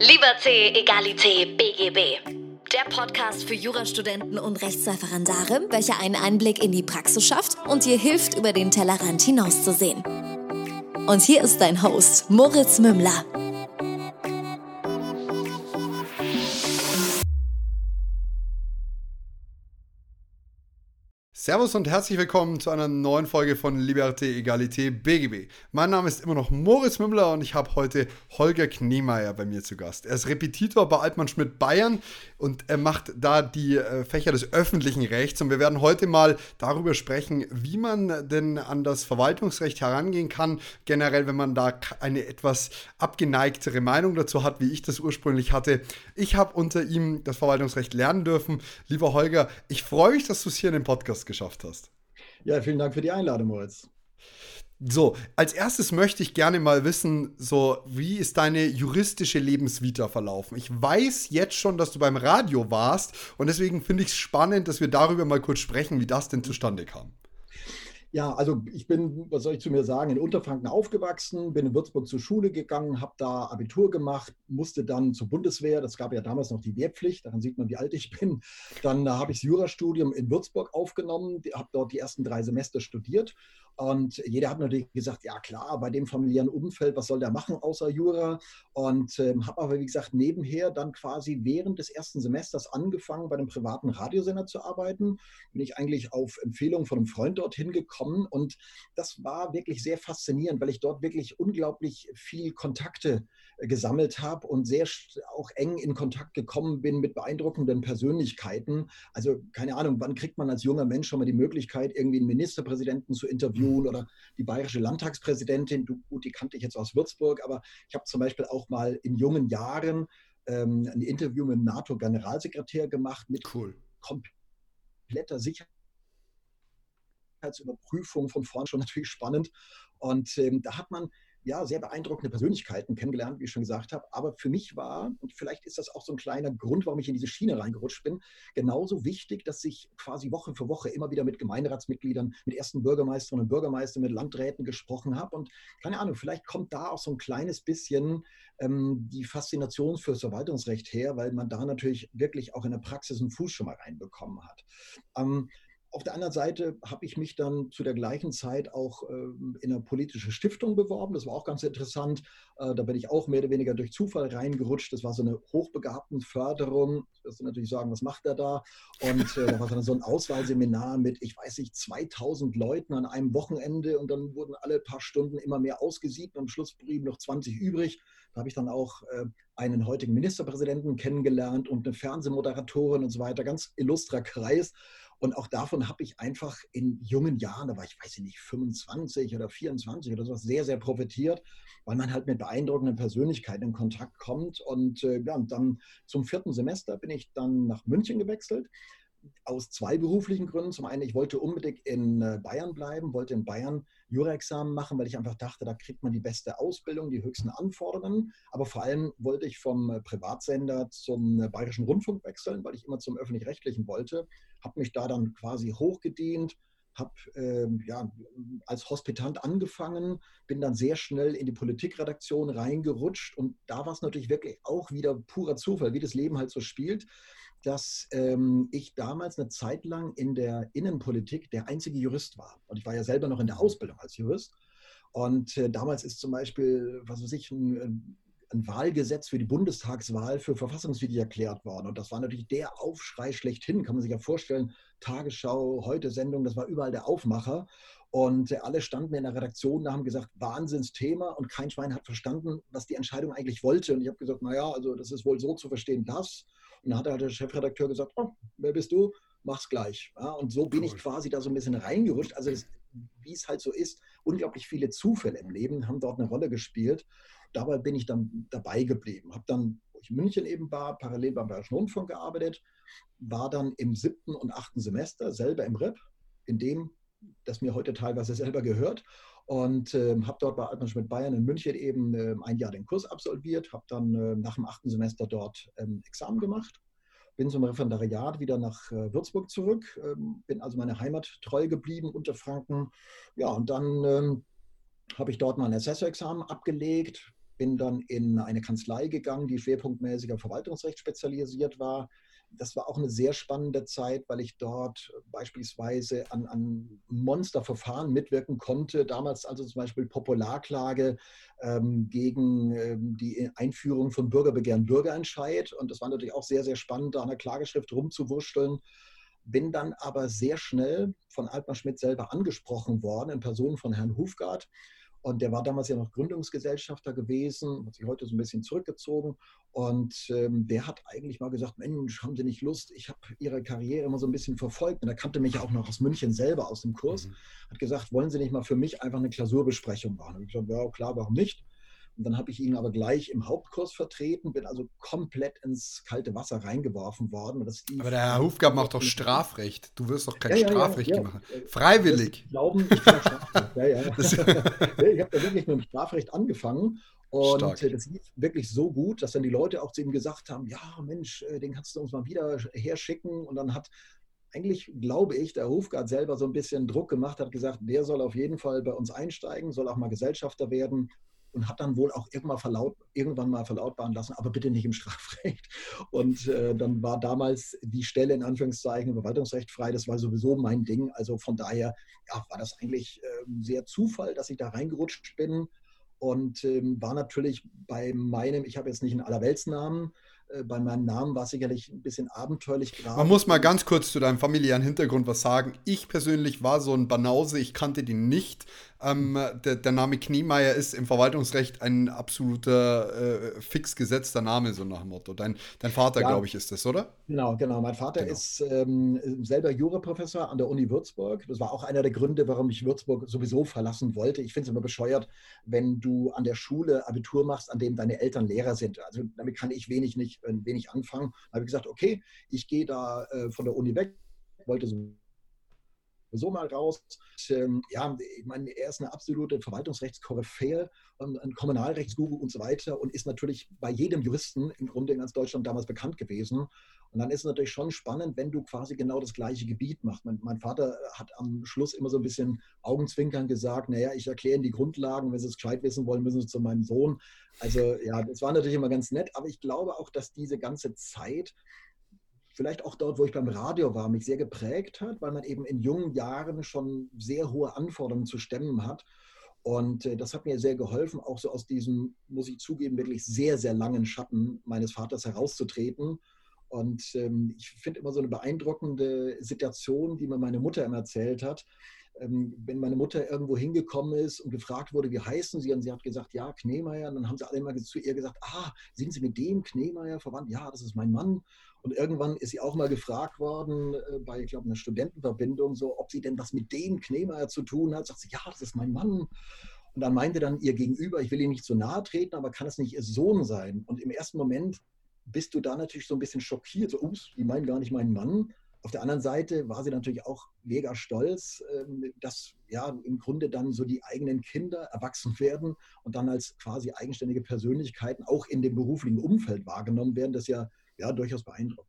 Liberté, Egalité, BGB. Der Podcast für Jurastudenten und Rechtsreferendare, welcher einen Einblick in die Praxis schafft und dir hilft, über den Tellerrand hinauszusehen. Und hier ist dein Host, Moritz Mümmler. Servus und herzlich willkommen zu einer neuen Folge von Liberté, Egalité, BGB. Mein Name ist immer noch Moritz Mümmler und ich habe heute Holger Kniemeyer bei mir zu Gast. Er ist Repetitor bei Altmann Schmidt Bayern und er macht da die äh, Fächer des öffentlichen Rechts und wir werden heute mal darüber sprechen, wie man denn an das Verwaltungsrecht herangehen kann, generell, wenn man da eine etwas abgeneigtere Meinung dazu hat, wie ich das ursprünglich hatte. Ich habe unter ihm das Verwaltungsrecht lernen dürfen. Lieber Holger, ich freue mich, dass du es hier in den Podcast geschafft geschafft hast. Ja, vielen Dank für die Einladung, Moritz. So, als erstes möchte ich gerne mal wissen, so, wie ist deine juristische Lebensvita verlaufen? Ich weiß jetzt schon, dass du beim Radio warst und deswegen finde ich es spannend, dass wir darüber mal kurz sprechen, wie das denn zustande kam. Ja, also ich bin, was soll ich zu mir sagen, in Unterfranken aufgewachsen, bin in Würzburg zur Schule gegangen, habe da Abitur gemacht, musste dann zur Bundeswehr, das gab ja damals noch die Wehrpflicht, daran sieht man, wie alt ich bin. Dann habe ich das Jurastudium in Würzburg aufgenommen, habe dort die ersten drei Semester studiert und jeder hat natürlich gesagt, ja klar, bei dem familiären Umfeld, was soll der machen außer Jura? Und ähm, habe aber, wie gesagt, nebenher dann quasi während des ersten Semesters angefangen, bei einem privaten Radiosender zu arbeiten. Bin ich eigentlich auf Empfehlung von einem Freund dorthin gekommen. Und das war wirklich sehr faszinierend, weil ich dort wirklich unglaublich viel Kontakte gesammelt habe und sehr auch eng in Kontakt gekommen bin mit beeindruckenden Persönlichkeiten. Also keine Ahnung, wann kriegt man als junger Mensch schon mal die Möglichkeit, irgendwie einen Ministerpräsidenten zu interviewen oder die bayerische Landtagspräsidentin? Du, gut, die kannte ich jetzt aus Würzburg, aber ich habe zum Beispiel auch mal in jungen Jahren ähm, ein Interview mit dem NATO-Generalsekretär gemacht mit cool. kompletter Sicherheitsüberprüfung von vorn schon natürlich spannend. Und ähm, da hat man ja, sehr beeindruckende Persönlichkeiten kennengelernt, wie ich schon gesagt habe. Aber für mich war, und vielleicht ist das auch so ein kleiner Grund, warum ich in diese Schiene reingerutscht bin, genauso wichtig, dass ich quasi Woche für Woche immer wieder mit Gemeinderatsmitgliedern, mit ersten Bürgermeisterinnen und Bürgermeistern, mit Landräten gesprochen habe. Und keine Ahnung, vielleicht kommt da auch so ein kleines bisschen ähm, die Faszination fürs Verwaltungsrecht her, weil man da natürlich wirklich auch in der Praxis einen Fuß schon mal reinbekommen hat. Ähm, auf der anderen Seite habe ich mich dann zu der gleichen Zeit auch ähm, in eine politische Stiftung beworben. Das war auch ganz interessant. Äh, da bin ich auch mehr oder weniger durch Zufall reingerutscht. Das war so eine hochbegabten Förderung. Das wirst du natürlich sagen, was macht er da? Und äh, da war dann so ein Auswahlseminar mit, ich weiß nicht, 2000 Leuten an einem Wochenende und dann wurden alle paar Stunden immer mehr ausgesiebt und am Schluss blieben noch 20 übrig. Da habe ich dann auch äh, einen heutigen Ministerpräsidenten kennengelernt und eine Fernsehmoderatorin und so weiter. Ganz illustrer Kreis. Und auch davon habe ich einfach in jungen Jahren, da war ich, weiß ich nicht, 25 oder 24 oder sowas, sehr, sehr profitiert, weil man halt mit beeindruckenden Persönlichkeiten in Kontakt kommt. Und äh, ja, und dann zum vierten Semester bin ich dann nach München gewechselt aus zwei beruflichen Gründen. Zum einen, ich wollte unbedingt in äh, Bayern bleiben, wollte in Bayern Jura-Examen machen, weil ich einfach dachte, da kriegt man die beste Ausbildung, die höchsten Anforderungen. Aber vor allem wollte ich vom äh, Privatsender zum äh, Bayerischen Rundfunk wechseln, weil ich immer zum Öffentlich-Rechtlichen wollte. Habe mich da dann quasi hochgedient, habe ähm, ja, als Hospitant angefangen, bin dann sehr schnell in die Politikredaktion reingerutscht und da war es natürlich wirklich auch wieder purer Zufall, wie das Leben halt so spielt dass ähm, ich damals eine Zeit lang in der Innenpolitik der einzige Jurist war. Und ich war ja selber noch in der Ausbildung als Jurist. Und äh, damals ist zum Beispiel, was weiß ich, ein, ein Wahlgesetz für die Bundestagswahl für verfassungswidrig erklärt worden. Und das war natürlich der Aufschrei schlechthin, kann man sich ja vorstellen. Tagesschau, heute Sendung, das war überall der Aufmacher. Und äh, alle standen in der Redaktion da haben gesagt, Wahnsinnsthema und kein Schwein hat verstanden, was die Entscheidung eigentlich wollte. Und ich habe gesagt, naja, also das ist wohl so zu verstehen, das. Und dann hat halt der Chefredakteur gesagt, oh, wer bist du? Mach's gleich. Ja, und so bin cool. ich quasi da so ein bisschen reingerutscht. Also wie es halt so ist, unglaublich viele Zufälle im Leben haben dort eine Rolle gespielt. Dabei bin ich dann dabei geblieben. Habe dann, wo ich in München eben war, parallel beim Bayerischen Rundfunk gearbeitet, war dann im siebten und achten Semester selber im REP, in dem das mir heute teilweise selber gehört und äh, habe dort bei Altmann Schmidt Bayern in München eben äh, ein Jahr den Kurs absolviert, habe dann äh, nach dem achten Semester dort ähm, Examen gemacht, bin zum Referendariat wieder nach äh, Würzburg zurück, ähm, bin also meiner Heimat treu geblieben, unter Franken. Ja, und dann ähm, habe ich dort mein Assessor-Examen abgelegt, bin dann in eine Kanzlei gegangen, die schwerpunktmäßig auf Verwaltungsrecht spezialisiert war. Das war auch eine sehr spannende Zeit, weil ich dort beispielsweise an, an Monsterverfahren mitwirken konnte. Damals also zum Beispiel Popularklage ähm, gegen ähm, die Einführung von Bürgerbegehren Bürgerentscheid. Und das war natürlich auch sehr, sehr spannend, da an der Klageschrift rumzuwurschteln bin dann aber sehr schnell von Altmar Schmidt selber angesprochen worden, in Person von Herrn Hufgart, und der war damals ja noch Gründungsgesellschafter gewesen, hat sich heute so ein bisschen zurückgezogen. Und ähm, der hat eigentlich mal gesagt, Mensch, haben Sie nicht Lust? Ich habe Ihre Karriere immer so ein bisschen verfolgt. Und er kannte mich ja auch noch aus München selber aus dem Kurs. Mhm. Hat gesagt, wollen Sie nicht mal für mich einfach eine Klausurbesprechung machen? Und ich gesagt, ja klar, warum nicht? Und dann habe ich ihn aber gleich im Hauptkurs vertreten, bin also komplett ins kalte Wasser reingeworfen worden. aber der Herr Hufgab macht doch Strafrecht. Du wirst doch kein ja, Strafrecht ja, machen. Freiwillig. Ich glauben, ich Strafrecht. ja, ja. ich habe da wirklich mit dem Strafrecht angefangen. Und Stark. das lief wirklich so gut, dass dann die Leute auch zu ihm gesagt haben: Ja, Mensch, äh, den kannst du uns mal wieder herschicken. Und dann hat eigentlich, glaube ich, der Hofgard selber so ein bisschen Druck gemacht, hat gesagt, der soll auf jeden Fall bei uns einsteigen, soll auch mal Gesellschafter werden und hat dann wohl auch irgendwann, verlaut, irgendwann mal verlautbaren lassen, aber bitte nicht im Strafrecht. Und äh, dann war damals die Stelle in Anführungszeichen Verwaltungsrecht frei. Das war sowieso mein Ding. Also von daher ja, war das eigentlich äh, sehr Zufall, dass ich da reingerutscht bin. Und ähm, war natürlich bei meinem, ich habe jetzt nicht einen Allerweltsnamen, äh, bei meinem Namen war es sicherlich ein bisschen abenteuerlich gerade. Man muss mal ganz kurz zu deinem familiären Hintergrund was sagen. Ich persönlich war so ein Banause, ich kannte den nicht. Ähm, der, der, Name Kniemeier ist im Verwaltungsrecht ein absoluter äh, fix gesetzter Name, so nach dem Motto. Dein, dein Vater, ja, glaube ich, ist das, oder? Genau, genau. Mein Vater genau. ist ähm, selber Juraprofessor an der Uni Würzburg. Das war auch einer der Gründe, warum ich Würzburg sowieso verlassen wollte. Ich finde es immer bescheuert, wenn du an der Schule Abitur machst, an dem deine Eltern Lehrer sind. Also damit kann ich wenig, nicht, äh, wenig anfangen. Da habe ich gesagt, okay, ich gehe da äh, von der Uni weg, wollte so so mal raus. Ähm, ja, ich meine, er ist eine absolute Verwaltungsrechtskoryphäe, ein Kommunalrechtsguru und so weiter und ist natürlich bei jedem Juristen im Grunde in ganz Deutschland damals bekannt gewesen. Und dann ist es natürlich schon spannend, wenn du quasi genau das gleiche Gebiet machst. Mein, mein Vater hat am Schluss immer so ein bisschen Augenzwinkern gesagt, naja, ich erkläre Ihnen die Grundlagen, wenn Sie es gescheit wissen wollen, müssen Sie zu meinem Sohn. Also ja, das war natürlich immer ganz nett, aber ich glaube auch, dass diese ganze Zeit vielleicht auch dort, wo ich beim Radio war, mich sehr geprägt hat, weil man eben in jungen Jahren schon sehr hohe Anforderungen zu stemmen hat. Und äh, das hat mir sehr geholfen, auch so aus diesem, muss ich zugeben, wirklich sehr, sehr langen Schatten meines Vaters herauszutreten. Und ähm, ich finde immer so eine beeindruckende Situation, die mir meine Mutter immer erzählt hat. Ähm, wenn meine Mutter irgendwo hingekommen ist und gefragt wurde, wie heißen Sie? Und sie hat gesagt, ja, Kneemeier. Und dann haben sie alle immer zu ihr gesagt, ah, sind Sie mit dem Kneemeier verwandt? Ja, das ist mein Mann. Und irgendwann ist sie auch mal gefragt worden äh, bei, ich glaube, einer Studentenverbindung, so, ob sie denn was mit dem Knemeyer zu tun hat. Sagt sie, ja, das ist mein Mann. Und dann meinte dann ihr Gegenüber, ich will ihm nicht zu nahe treten, aber kann es nicht ihr Sohn sein? Und im ersten Moment bist du da natürlich so ein bisschen schockiert, so, ups, die meinen gar nicht meinen Mann. Auf der anderen Seite war sie natürlich auch mega stolz, ähm, dass ja im Grunde dann so die eigenen Kinder erwachsen werden und dann als quasi eigenständige Persönlichkeiten auch in dem beruflichen Umfeld wahrgenommen werden, das ja ja, durchaus beeindruckend.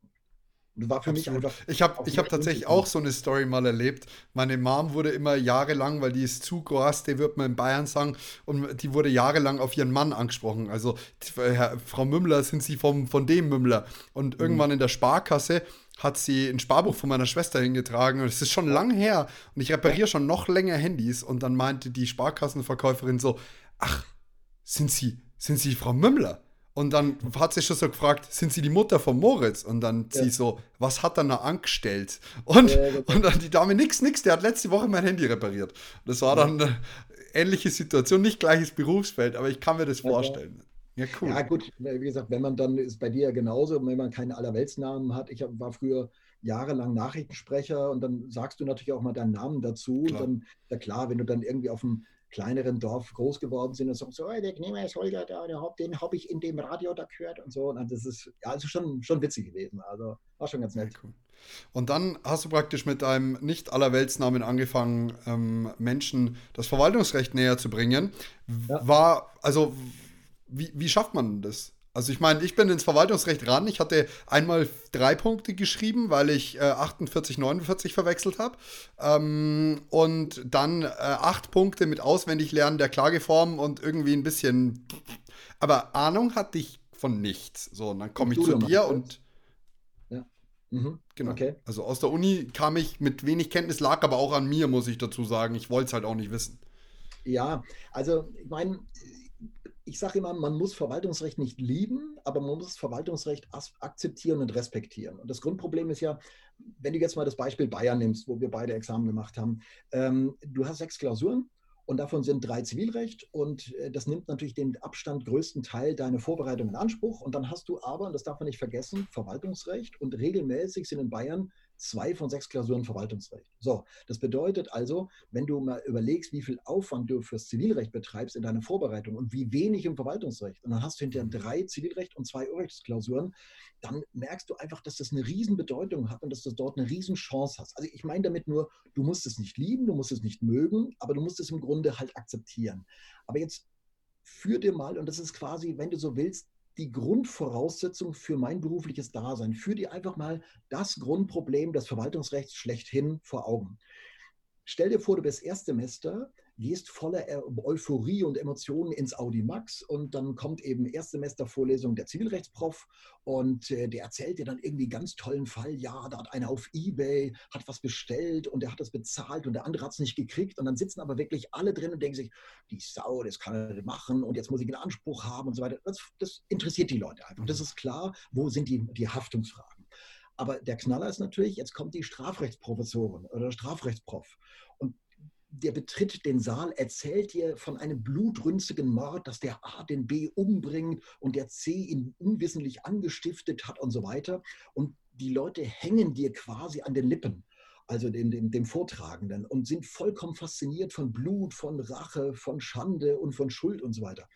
War für Absolut. mich einfach. Ich habe hab tatsächlich auch so eine Story mal erlebt. Meine Mom wurde immer jahrelang, weil die ist zu groß, die wird man in Bayern sagen, und die wurde jahrelang auf ihren Mann angesprochen. Also, Herr, Frau Mümmler, sind Sie vom, von dem Mümmler? Und mhm. irgendwann in der Sparkasse hat sie ein Sparbuch von meiner Schwester hingetragen und es ist schon lang her und ich repariere schon noch länger Handys und dann meinte die Sparkassenverkäuferin so, ach, sind Sie, sind Sie Frau Mümmler? Und dann hat sie schon so gefragt, sind Sie die Mutter von Moritz? Und dann ja. sie so, was hat er da angestellt? Und, ja, und dann die Dame, nix, nix, der hat letzte Woche mein Handy repariert. Das war dann eine ähnliche Situation, nicht gleiches Berufsfeld, aber ich kann mir das vorstellen. Ja, cool. Ja, gut, wie gesagt, wenn man dann, ist bei dir ja genauso, wenn man keine Allerweltsnamen hat. Ich war früher jahrelang Nachrichtensprecher und dann sagst du natürlich auch mal deinen Namen dazu. Klar. Und dann, ja klar, wenn du dann irgendwie auf dem kleineren Dorf groß geworden sind und sagen so, der Gnehmer ist Holger da, den habe ich in dem Radio da gehört und so. Und das ist ja also schon, schon witzig gewesen. Also war schon ganz nett. Cool. Und dann hast du praktisch mit deinem nicht allerweltsnamen angefangen, ähm, Menschen das Verwaltungsrecht näher zu bringen. Ja. War, also, wie, wie schafft man das? Also ich meine, ich bin ins Verwaltungsrecht ran. Ich hatte einmal drei Punkte geschrieben, weil ich äh, 48, 49 verwechselt habe. Ähm, und dann äh, acht Punkte mit Auswendiglernen der Klageform und irgendwie ein bisschen Aber Ahnung hatte ich von nichts. So, und dann komme ich zu dir und. Ja. Mhm. Genau. Okay. Also aus der Uni kam ich mit wenig Kenntnis, lag aber auch an mir, muss ich dazu sagen. Ich wollte es halt auch nicht wissen. Ja, also ich meine, ich sage immer, man muss Verwaltungsrecht nicht lieben, aber man muss Verwaltungsrecht akzeptieren und respektieren. Und das Grundproblem ist ja, wenn du jetzt mal das Beispiel Bayern nimmst, wo wir beide Examen gemacht haben, ähm, du hast sechs Klausuren und davon sind drei Zivilrecht und äh, das nimmt natürlich den Abstand größten Teil deiner Vorbereitung in Anspruch. Und dann hast du aber, und das darf man nicht vergessen, Verwaltungsrecht und regelmäßig sind in Bayern zwei von sechs Klausuren Verwaltungsrecht. So, das bedeutet also, wenn du mal überlegst, wie viel Aufwand du fürs Zivilrecht betreibst in deiner Vorbereitung und wie wenig im Verwaltungsrecht, und dann hast du hinterher drei Zivilrecht und zwei Urrechtsklausuren, dann merkst du einfach, dass das eine Riesenbedeutung hat und dass du dort eine Riesenchance hast. Also ich meine damit nur, du musst es nicht lieben, du musst es nicht mögen, aber du musst es im Grunde halt akzeptieren. Aber jetzt führ dir mal, und das ist quasi, wenn du so willst, die Grundvoraussetzung für mein berufliches Dasein. Führ dir einfach mal das Grundproblem des Verwaltungsrechts schlechthin vor Augen. Stell dir vor, du bist Erstsemester, gehst voller Euphorie und Emotionen ins Audi Max und dann kommt eben Erstsemestervorlesung der Zivilrechtsprof und äh, der erzählt dir dann irgendwie ganz tollen Fall, ja, da hat einer auf Ebay, hat was bestellt und der hat das bezahlt und der andere hat es nicht gekriegt und dann sitzen aber wirklich alle drin und denken sich, die Sau, das kann er machen und jetzt muss ich einen Anspruch haben und so weiter. Das, das interessiert die Leute einfach. Das ist klar, wo sind die, die Haftungsfragen. Aber der Knaller ist natürlich, jetzt kommt die Strafrechtsprofessorin oder Strafrechtsprof. Der betritt den Saal, erzählt dir von einem blutrünstigen Mord, dass der A den B umbringt und der C ihn unwissentlich angestiftet hat und so weiter. Und die Leute hängen dir quasi an den Lippen, also dem, dem, dem Vortragenden, und sind vollkommen fasziniert von Blut, von Rache, von Schande und von Schuld und so weiter.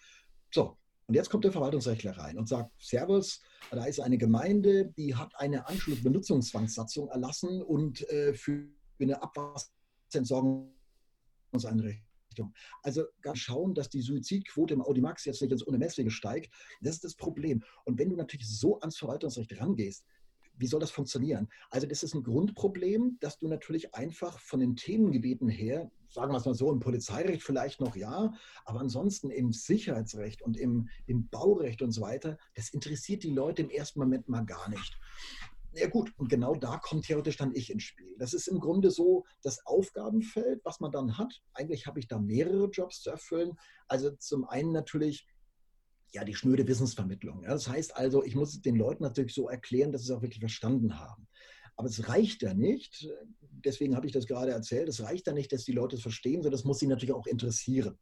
So, und jetzt kommt der Verwaltungsrechtler rein und sagt, Servus, da ist eine Gemeinde, die hat eine Anschlussbenutzungszwangssatzung erlassen und äh, für eine Abwasserentsorgungseinrichtung. Also schauen, dass die Suizidquote im Audimax jetzt nicht ins Unermessliche steigt. Das ist das Problem. Und wenn du natürlich so ans Verwaltungsrecht rangehst, wie soll das funktionieren? Also das ist ein Grundproblem, dass du natürlich einfach von den Themengebieten her, sagen wir es mal so, im Polizeirecht vielleicht noch ja, aber ansonsten im Sicherheitsrecht und im, im Baurecht und so weiter, das interessiert die Leute im ersten Moment mal gar nicht. Ja gut, und genau da kommt theoretisch dann ich ins Spiel. Das ist im Grunde so das Aufgabenfeld, was man dann hat. Eigentlich habe ich da mehrere Jobs zu erfüllen. Also zum einen natürlich ja, die schnöde Wissensvermittlung. Ja. Das heißt also, ich muss den Leuten natürlich so erklären, dass sie es auch wirklich verstanden haben. Aber es reicht ja nicht, deswegen habe ich das gerade erzählt, es reicht ja nicht, dass die Leute es verstehen, sondern das muss sie natürlich auch interessieren.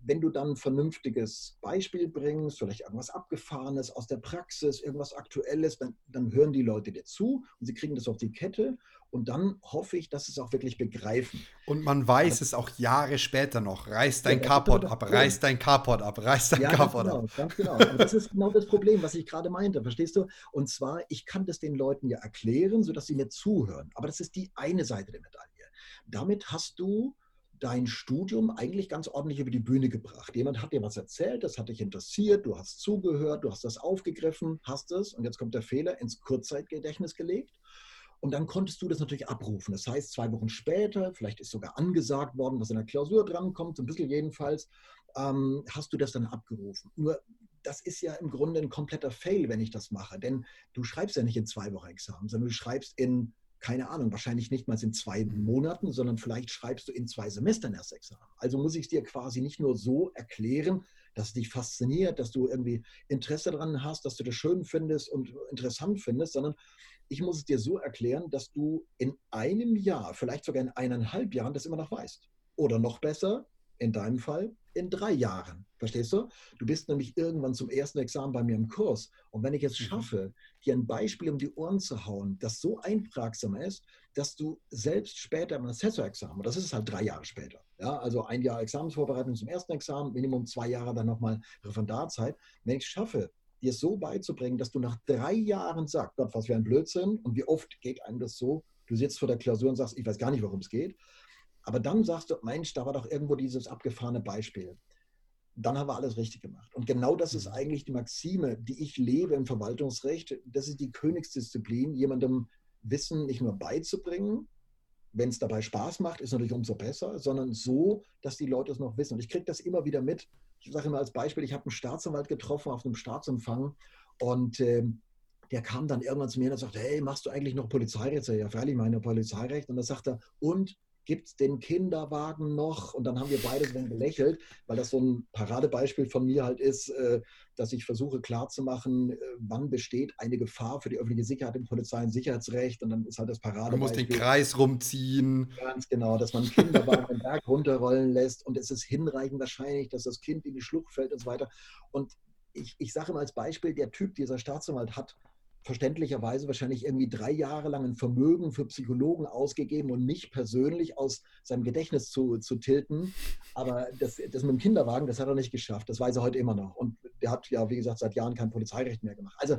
Wenn du dann ein vernünftiges Beispiel bringst, vielleicht irgendwas Abgefahrenes aus der Praxis, irgendwas Aktuelles, dann, dann hören die Leute dir zu und sie kriegen das auf die Kette und dann hoffe ich, dass sie es auch wirklich begreifen. Und man weiß Aber, es auch Jahre später noch. Reiß dein ja, Carport ab, reiß dein Carport ab, reiß dein ja, Carport genau, ab. Ganz genau. Aber das ist genau das Problem, was ich gerade meinte, verstehst du? Und zwar, ich kann das den Leuten ja erklären, sodass sie mir zuhören. Aber das ist die eine Seite der Medaille. Damit hast du dein Studium eigentlich ganz ordentlich über die Bühne gebracht. Jemand hat dir was erzählt, das hat dich interessiert, du hast zugehört, du hast das aufgegriffen, hast es, und jetzt kommt der Fehler, ins Kurzzeitgedächtnis gelegt. Und dann konntest du das natürlich abrufen. Das heißt, zwei Wochen später, vielleicht ist sogar angesagt worden, was in der Klausur drankommt, so ein bisschen jedenfalls, ähm, hast du das dann abgerufen. Nur das ist ja im Grunde ein kompletter Fail, wenn ich das mache. Denn du schreibst ja nicht in zwei Wochen Examen, sondern du schreibst in keine Ahnung, wahrscheinlich nicht mal in zwei Monaten, sondern vielleicht schreibst du in zwei Semestern erst Examen. Also muss ich es dir quasi nicht nur so erklären, dass es dich fasziniert, dass du irgendwie Interesse daran hast, dass du das schön findest und interessant findest, sondern ich muss es dir so erklären, dass du in einem Jahr, vielleicht sogar in eineinhalb Jahren das immer noch weißt. Oder noch besser, in deinem Fall, in drei Jahren. Verstehst du? Du bist nämlich irgendwann zum ersten Examen bei mir im Kurs. Und wenn ich es mhm. schaffe, dir ein Beispiel um die Ohren zu hauen, das so einprägsam ist, dass du selbst später im Assessor-Examen, das ist halt drei Jahre später, ja, also ein Jahr Examensvorbereitung zum ersten Examen, Minimum zwei Jahre dann nochmal Referendarzeit, wenn ich es schaffe, dir so beizubringen, dass du nach drei Jahren sagst, Gott, was für ein Blödsinn und wie oft geht einem das so, du sitzt vor der Klausur und sagst, ich weiß gar nicht, worum es geht, aber dann sagst du, Mensch, da war doch irgendwo dieses abgefahrene Beispiel. Dann haben wir alles richtig gemacht. Und genau das ist mhm. eigentlich die Maxime, die ich lebe im Verwaltungsrecht. Das ist die Königsdisziplin, jemandem Wissen nicht nur beizubringen, wenn es dabei Spaß macht, ist natürlich umso besser, sondern so, dass die Leute es noch wissen. Und ich kriege das immer wieder mit, ich sage immer als Beispiel, ich habe einen Staatsanwalt getroffen auf einem Staatsempfang und äh, der kam dann irgendwann zu mir und sagte, hey, machst du eigentlich noch Polizeirecht? Ja, freilich meine Polizeirecht. Und dann sagt er, und gibt es den Kinderwagen noch? Und dann haben wir beide so gelächelt, weil das so ein Paradebeispiel von mir halt ist, äh, dass ich versuche klarzumachen, äh, wann besteht eine Gefahr für die öffentliche Sicherheit im Polizei- und Sicherheitsrecht. Und dann ist halt das Paradebeispiel. Man muss den Kreis rumziehen. Ganz genau, dass man einen Kinderwagen den Berg runterrollen lässt und es ist hinreichend wahrscheinlich, dass das Kind in die Schlucht fällt und so weiter. Und ich, ich sage mal als Beispiel, der Typ, dieser Staatsanwalt hat verständlicherweise wahrscheinlich irgendwie drei Jahre lang ein Vermögen für Psychologen ausgegeben und mich persönlich aus seinem Gedächtnis zu, zu tilten. Aber das, das mit dem Kinderwagen, das hat er nicht geschafft. Das weiß er heute immer noch. Und der hat ja, wie gesagt, seit Jahren kein Polizeirecht mehr gemacht. Also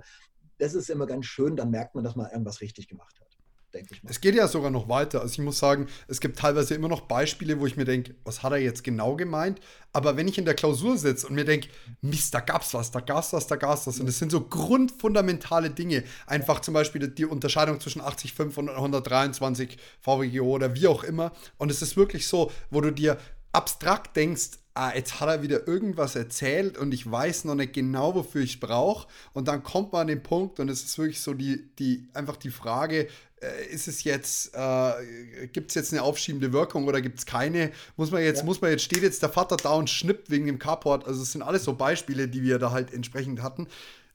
das ist immer ganz schön, dann merkt man, dass man irgendwas richtig gemacht hat denke ich mal. Es geht ja sogar noch weiter. Also ich muss sagen, es gibt teilweise immer noch Beispiele, wo ich mir denke, was hat er jetzt genau gemeint? Aber wenn ich in der Klausur sitze und mir denke, Mist, da gab's was, da gab's was, da gab's was. Und es sind so grundfundamentale Dinge. Einfach zum Beispiel die Unterscheidung zwischen 80.5 und 123 VWGO oder wie auch immer. Und es ist wirklich so, wo du dir abstrakt denkst, ah, jetzt hat er wieder irgendwas erzählt und ich weiß noch nicht genau, wofür ich es brauche. Und dann kommt man an den Punkt und es ist wirklich so die, die, einfach die Frage, äh, ist es jetzt, äh, gibt es jetzt eine aufschiebende Wirkung oder gibt es keine? Muss man jetzt, ja. muss man jetzt, steht jetzt der Vater da und schnippt wegen dem Carport? Also es sind alles so Beispiele, die wir da halt entsprechend hatten.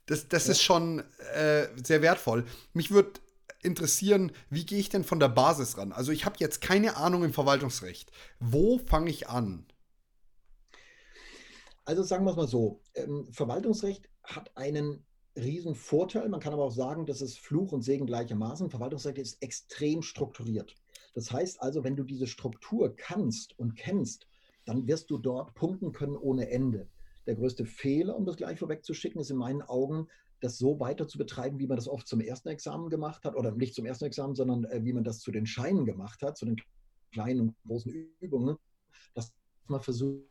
Das, das ja. ist schon äh, sehr wertvoll. Mich würde interessieren, wie gehe ich denn von der Basis ran? Also ich habe jetzt keine Ahnung im Verwaltungsrecht. Wo fange ich an? Also sagen wir es mal so, ähm, Verwaltungsrecht hat einen riesen Vorteil. Man kann aber auch sagen, das ist Fluch und Segen gleichermaßen. Verwaltungsrecht ist extrem strukturiert. Das heißt also, wenn du diese Struktur kannst und kennst, dann wirst du dort punkten können ohne Ende. Der größte Fehler, um das gleich vorwegzuschicken, ist in meinen Augen, das so weiter zu betreiben, wie man das oft zum ersten Examen gemacht hat, oder nicht zum ersten Examen, sondern äh, wie man das zu den Scheinen gemacht hat, zu den kleinen und großen Übungen, dass mal versucht,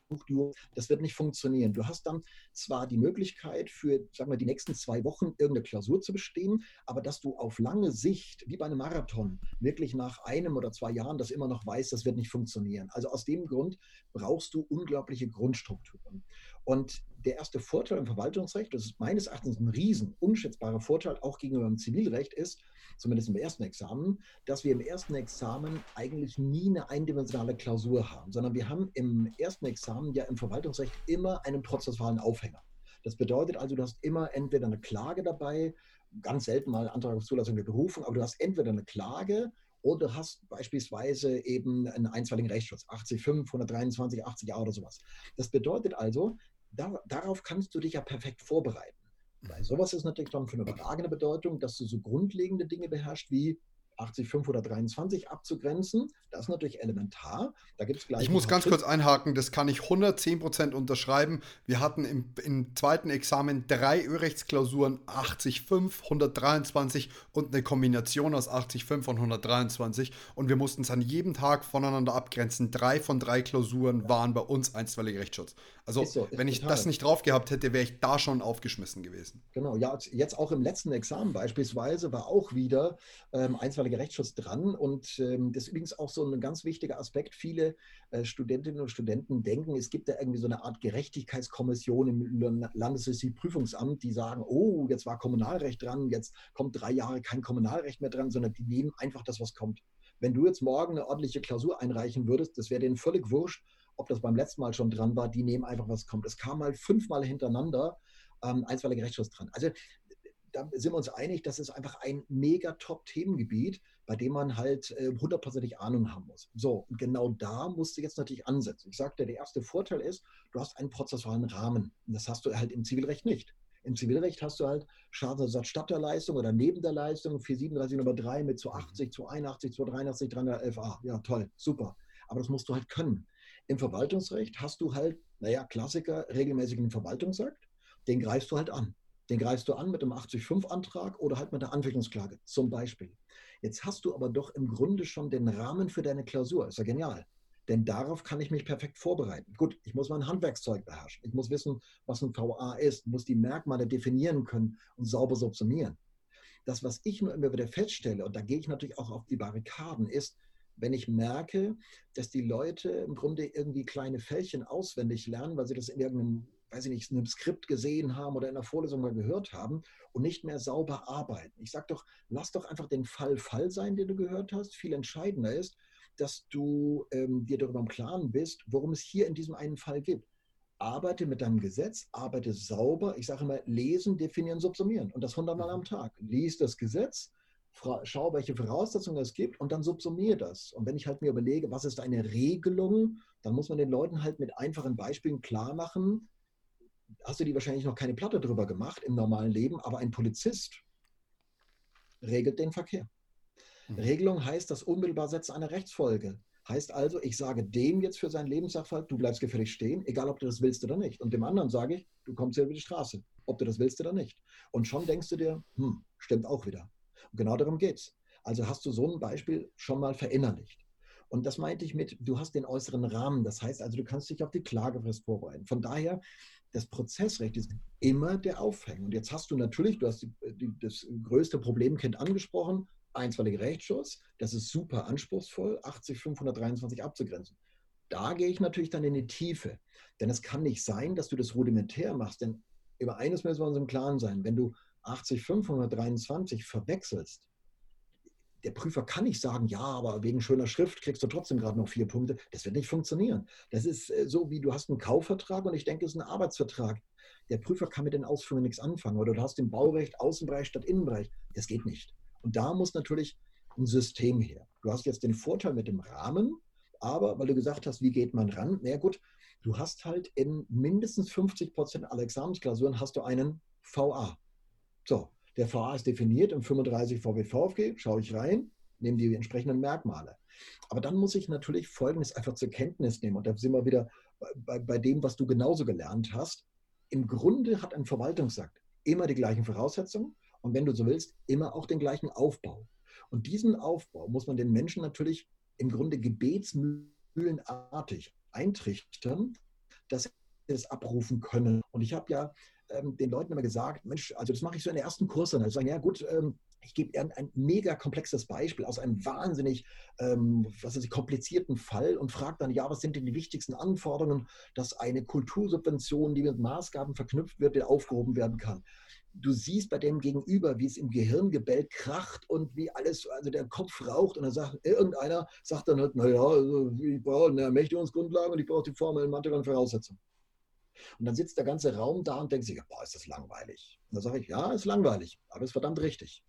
das wird nicht funktionieren. Du hast dann zwar die Möglichkeit für, sagen wir, die nächsten zwei Wochen irgendeine Klausur zu bestehen, aber dass du auf lange Sicht, wie bei einem Marathon, wirklich nach einem oder zwei Jahren das immer noch weißt, das wird nicht funktionieren. Also aus dem Grund brauchst du unglaubliche Grundstrukturen. Und der erste Vorteil im Verwaltungsrecht, das ist meines Erachtens ein riesen, unschätzbarer Vorteil auch gegenüber dem Zivilrecht ist, zumindest im ersten Examen, dass wir im ersten Examen eigentlich nie eine eindimensionale Klausur haben, sondern wir haben im ersten Examen ja im Verwaltungsrecht immer einen prozessualen Aufhänger. Das bedeutet also, du hast immer entweder eine Klage dabei, ganz selten mal Antrag auf Zulassung der Berufung, aber du hast entweder eine Klage oder hast beispielsweise eben einen einstweiligen Rechtsschutz, 80,5, 123, 80 A oder sowas. Das bedeutet also, da, darauf kannst du dich ja perfekt vorbereiten. Weil sowas ist natürlich dann von überragender Bedeutung, dass du so grundlegende Dinge beherrschst wie 80, oder 23 abzugrenzen. Das ist natürlich elementar. Da gibt gleich. Ich muss ganz kurz einhaken, das kann ich 110% unterschreiben. Wir hatten im, im zweiten Examen drei Ölrechtsklausuren, 80,5, 123 und eine Kombination aus 80,5 und 123. Und wir mussten es an jedem Tag voneinander abgrenzen. Drei von drei Klausuren ja. waren bei uns einstweiliger Rechtsschutz. Also, so, wenn ich total. das nicht drauf gehabt hätte, wäre ich da schon aufgeschmissen gewesen. Genau, ja, jetzt auch im letzten Examen beispielsweise war auch wieder ähm, einstweiliger Rechtsschutz dran. Und ähm, das ist übrigens auch so ein ganz wichtiger Aspekt. Viele äh, Studentinnen und Studenten denken, es gibt da irgendwie so eine Art Gerechtigkeitskommission im Landesjustiz-Prüfungsamt, die sagen, oh, jetzt war Kommunalrecht dran, jetzt kommt drei Jahre kein Kommunalrecht mehr dran, sondern die nehmen einfach das, was kommt. Wenn du jetzt morgen eine ordentliche Klausur einreichen würdest, das wäre denen völlig wurscht, ob das beim letzten Mal schon dran war, die nehmen einfach, was kommt. Es kam mal fünfmal hintereinander ähm, einstweiliger Rechtsschutz dran. Also da sind wir uns einig, das ist einfach ein mega Top-Themengebiet, bei dem man halt äh, hundertprozentig Ahnung haben muss. So, und genau da musst du jetzt natürlich ansetzen. Ich sagte, der erste Vorteil ist, du hast einen prozessualen Rahmen. Und das hast du halt im Zivilrecht nicht. Im Zivilrecht hast du halt Schadensersatz statt der Leistung oder neben der Leistung, 437 Nummer 3 mit zu 80, zu 81, zu 83, 311a. Ja, toll, super. Aber das musst du halt können. Im Verwaltungsrecht hast du halt, naja, Klassiker, regelmäßigen Verwaltungsakt, den greifst du halt an. Den greifst du an mit dem 85-5-Antrag oder halt mit der Anfechtungsklage zum Beispiel. Jetzt hast du aber doch im Grunde schon den Rahmen für deine Klausur. Ist ja genial. Denn darauf kann ich mich perfekt vorbereiten. Gut, ich muss mein Handwerkszeug beherrschen. Ich muss wissen, was ein VA ist, muss die Merkmale definieren können und sauber subsumieren. Das, was ich nur immer wieder feststelle, und da gehe ich natürlich auch auf die Barrikaden, ist, wenn ich merke, dass die Leute im Grunde irgendwie kleine Fällchen auswendig lernen, weil sie das in irgendeinem, weiß ich nicht, in einem Skript gesehen haben oder in einer Vorlesung mal gehört haben und nicht mehr sauber arbeiten. Ich sage doch, lass doch einfach den Fall Fall sein, den du gehört hast. Viel entscheidender ist, dass du ähm, dir darüber im Klaren bist, worum es hier in diesem einen Fall geht. Arbeite mit deinem Gesetz, arbeite sauber. Ich sage immer, lesen, definieren, subsumieren. Und das hundertmal am Tag. Lies das Gesetz, schau, welche Voraussetzungen es gibt und dann subsumiere das. Und wenn ich halt mir überlege, was ist eine Regelung, dann muss man den Leuten halt mit einfachen Beispielen klar machen, hast du dir wahrscheinlich noch keine Platte drüber gemacht im normalen Leben, aber ein Polizist regelt den Verkehr. Mhm. Regelung heißt das unmittelbar Setzen einer Rechtsfolge. Heißt also, ich sage dem jetzt für seinen Lebenssachverhalt, du bleibst gefällig stehen, egal ob du das willst oder nicht. Und dem anderen sage ich, du kommst hier über die Straße, ob du das willst oder nicht. Und schon denkst du dir, hm, stimmt auch wieder. Und genau darum geht es. Also hast du so ein Beispiel schon mal verinnerlicht. Und das meinte ich mit, du hast den äußeren Rahmen. Das heißt also, du kannst dich auf die Klagefrist vorbereiten. Von daher, das Prozessrecht ist immer der Aufhänger. Und jetzt hast du natürlich, du hast die, die, das größte Problemkind angesprochen, einstweiliger Rechtsschutz. Das ist super anspruchsvoll, 80, 523 abzugrenzen. Da gehe ich natürlich dann in die Tiefe. Denn es kann nicht sein, dass du das rudimentär machst. Denn über eines müssen wir uns im Klaren sein. Wenn du 80, 523 verwechselst, der Prüfer kann nicht sagen, ja, aber wegen schöner Schrift kriegst du trotzdem gerade noch vier Punkte. Das wird nicht funktionieren. Das ist äh, so, wie du hast einen Kaufvertrag und ich denke, es ist ein Arbeitsvertrag. Der Prüfer kann mit den Ausführungen nichts anfangen. Oder du hast im Baurecht Außenbereich statt Innenbereich. Das geht nicht. Und da muss natürlich ein System her. Du hast jetzt den Vorteil mit dem Rahmen, aber weil du gesagt hast, wie geht man ran? Na gut, du hast halt in mindestens 50 Prozent aller Examensklausuren hast du einen VA. So, der VA ist definiert im 35 VWVFG, schaue ich rein, nehme die entsprechenden Merkmale. Aber dann muss ich natürlich Folgendes einfach zur Kenntnis nehmen. Und da sind wir wieder bei, bei dem, was du genauso gelernt hast. Im Grunde hat ein Verwaltungsakt immer die gleichen Voraussetzungen und wenn du so willst, immer auch den gleichen Aufbau. Und diesen Aufbau muss man den Menschen natürlich im Grunde gebetsmühlenartig eintrichtern, dass sie es abrufen können. Und ich habe ja ähm, den Leuten immer gesagt, Mensch, also das mache ich so in der ersten Kurse. Dann sagen, ja gut, ähm, ich gebe ein, mega komplexes Beispiel aus einem wahnsinnig ähm, was ist, komplizierten Fall und frage dann, ja, was sind denn die wichtigsten Anforderungen, dass eine Kultursubvention, die mit Maßgaben verknüpft wird, aufgehoben werden kann du siehst bei dem Gegenüber, wie es im Gehirngebälk kracht und wie alles, also der Kopf raucht und dann sagt irgendeiner, sagt dann halt, naja, also ich brauche eine Ermächtigungsgrundlage und ich brauche die Formel in materiellen Voraussetzungen. Und dann sitzt der ganze Raum da und denkt sich, boah, ist das langweilig. Und dann sage ich, ja, ist langweilig, aber ist verdammt richtig.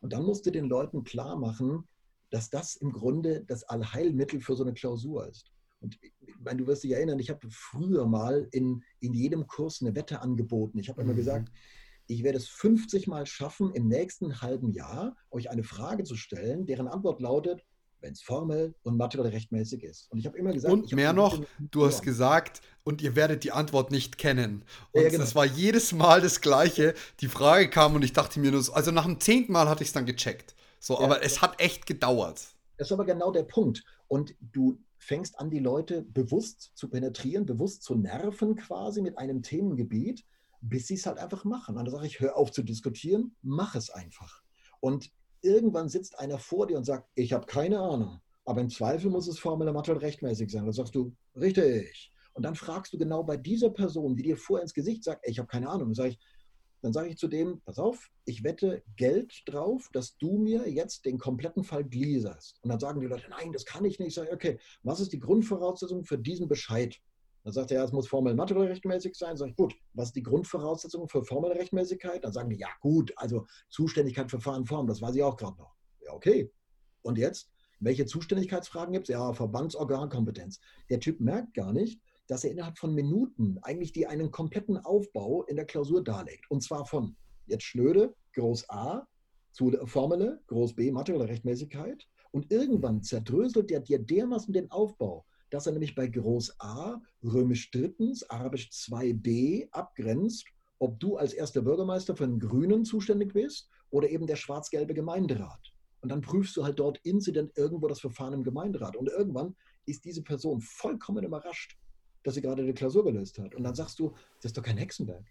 Und dann musst du den Leuten klar machen, dass das im Grunde das Allheilmittel für so eine Klausur ist. Und ich meine, du wirst dich erinnern, ich habe früher mal in, in jedem Kurs eine Wette angeboten. Ich habe immer mhm. gesagt, ich werde es 50 Mal schaffen, im nächsten halben Jahr euch eine Frage zu stellen, deren Antwort lautet, wenn es formell und materiell rechtmäßig ist. Und ich habe immer gesagt. Und mehr noch, du hast gesagt, und ihr werdet die Antwort nicht kennen. Und ja, genau. das war jedes Mal das Gleiche. Die Frage kam und ich dachte mir nur, so, also nach dem zehnten Mal hatte ich es dann gecheckt. So, ja, aber es hat echt gedauert. Das ist aber genau der Punkt. Und du fängst an, die Leute bewusst zu penetrieren, bewusst zu nerven quasi mit einem Themengebiet bis sie es halt einfach machen. Und dann sage ich, hör auf zu diskutieren, mach es einfach. Und irgendwann sitzt einer vor dir und sagt, ich habe keine Ahnung, aber im Zweifel muss es formell Mathe rechtmäßig sein. Dann sagst du, richtig. Und dann fragst du genau bei dieser Person, die dir vor ins Gesicht sagt, ich habe keine Ahnung, dann sage ich, dann sage ich zu dem, pass auf, ich wette Geld drauf, dass du mir jetzt den kompletten Fall gliederst. Und dann sagen die Leute, nein, das kann ich nicht. Ich sage, okay, was ist die Grundvoraussetzung für diesen Bescheid? Dann sagt er, ja, es muss formell materiell rechtmäßig sein. Sag ich, gut, was ist die Grundvoraussetzung für formelle Rechtmäßigkeit? Dann sagen die, ja gut, also Zuständigkeit, Verfahren, Form, das weiß ich auch gerade noch. Ja, okay. Und jetzt? Welche Zuständigkeitsfragen gibt es? Ja, Verbandsorgankompetenz. Der Typ merkt gar nicht, dass er innerhalb von Minuten eigentlich die einen kompletten Aufbau in der Klausur darlegt. Und zwar von jetzt Schnöde, Groß A, zu Formele, Groß B, materielle Rechtmäßigkeit. Und irgendwann zerdröselt der dir dermaßen den Aufbau, dass er nämlich bei Groß A römisch drittens, arabisch 2b abgrenzt, ob du als erster Bürgermeister für den Grünen zuständig bist oder eben der schwarz-gelbe Gemeinderat. Und dann prüfst du halt dort inzident irgendwo das Verfahren im Gemeinderat. Und irgendwann ist diese Person vollkommen überrascht, dass sie gerade eine Klausur gelöst hat. Und dann sagst du, das ist doch kein Hexenwerk.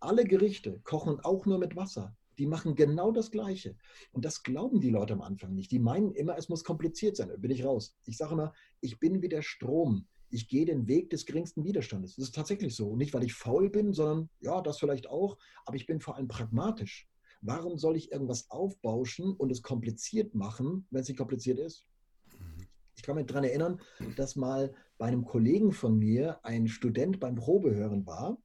Alle Gerichte kochen auch nur mit Wasser. Die machen genau das Gleiche. Und das glauben die Leute am Anfang nicht. Die meinen immer, es muss kompliziert sein. Da bin ich raus. Ich sage immer, ich bin wie der Strom. Ich gehe den Weg des geringsten Widerstandes. Das ist tatsächlich so. nicht, weil ich faul bin, sondern ja, das vielleicht auch. Aber ich bin vor allem pragmatisch. Warum soll ich irgendwas aufbauschen und es kompliziert machen, wenn es nicht kompliziert ist? Ich kann mich daran erinnern, dass mal bei einem Kollegen von mir ein Student beim Probehören war.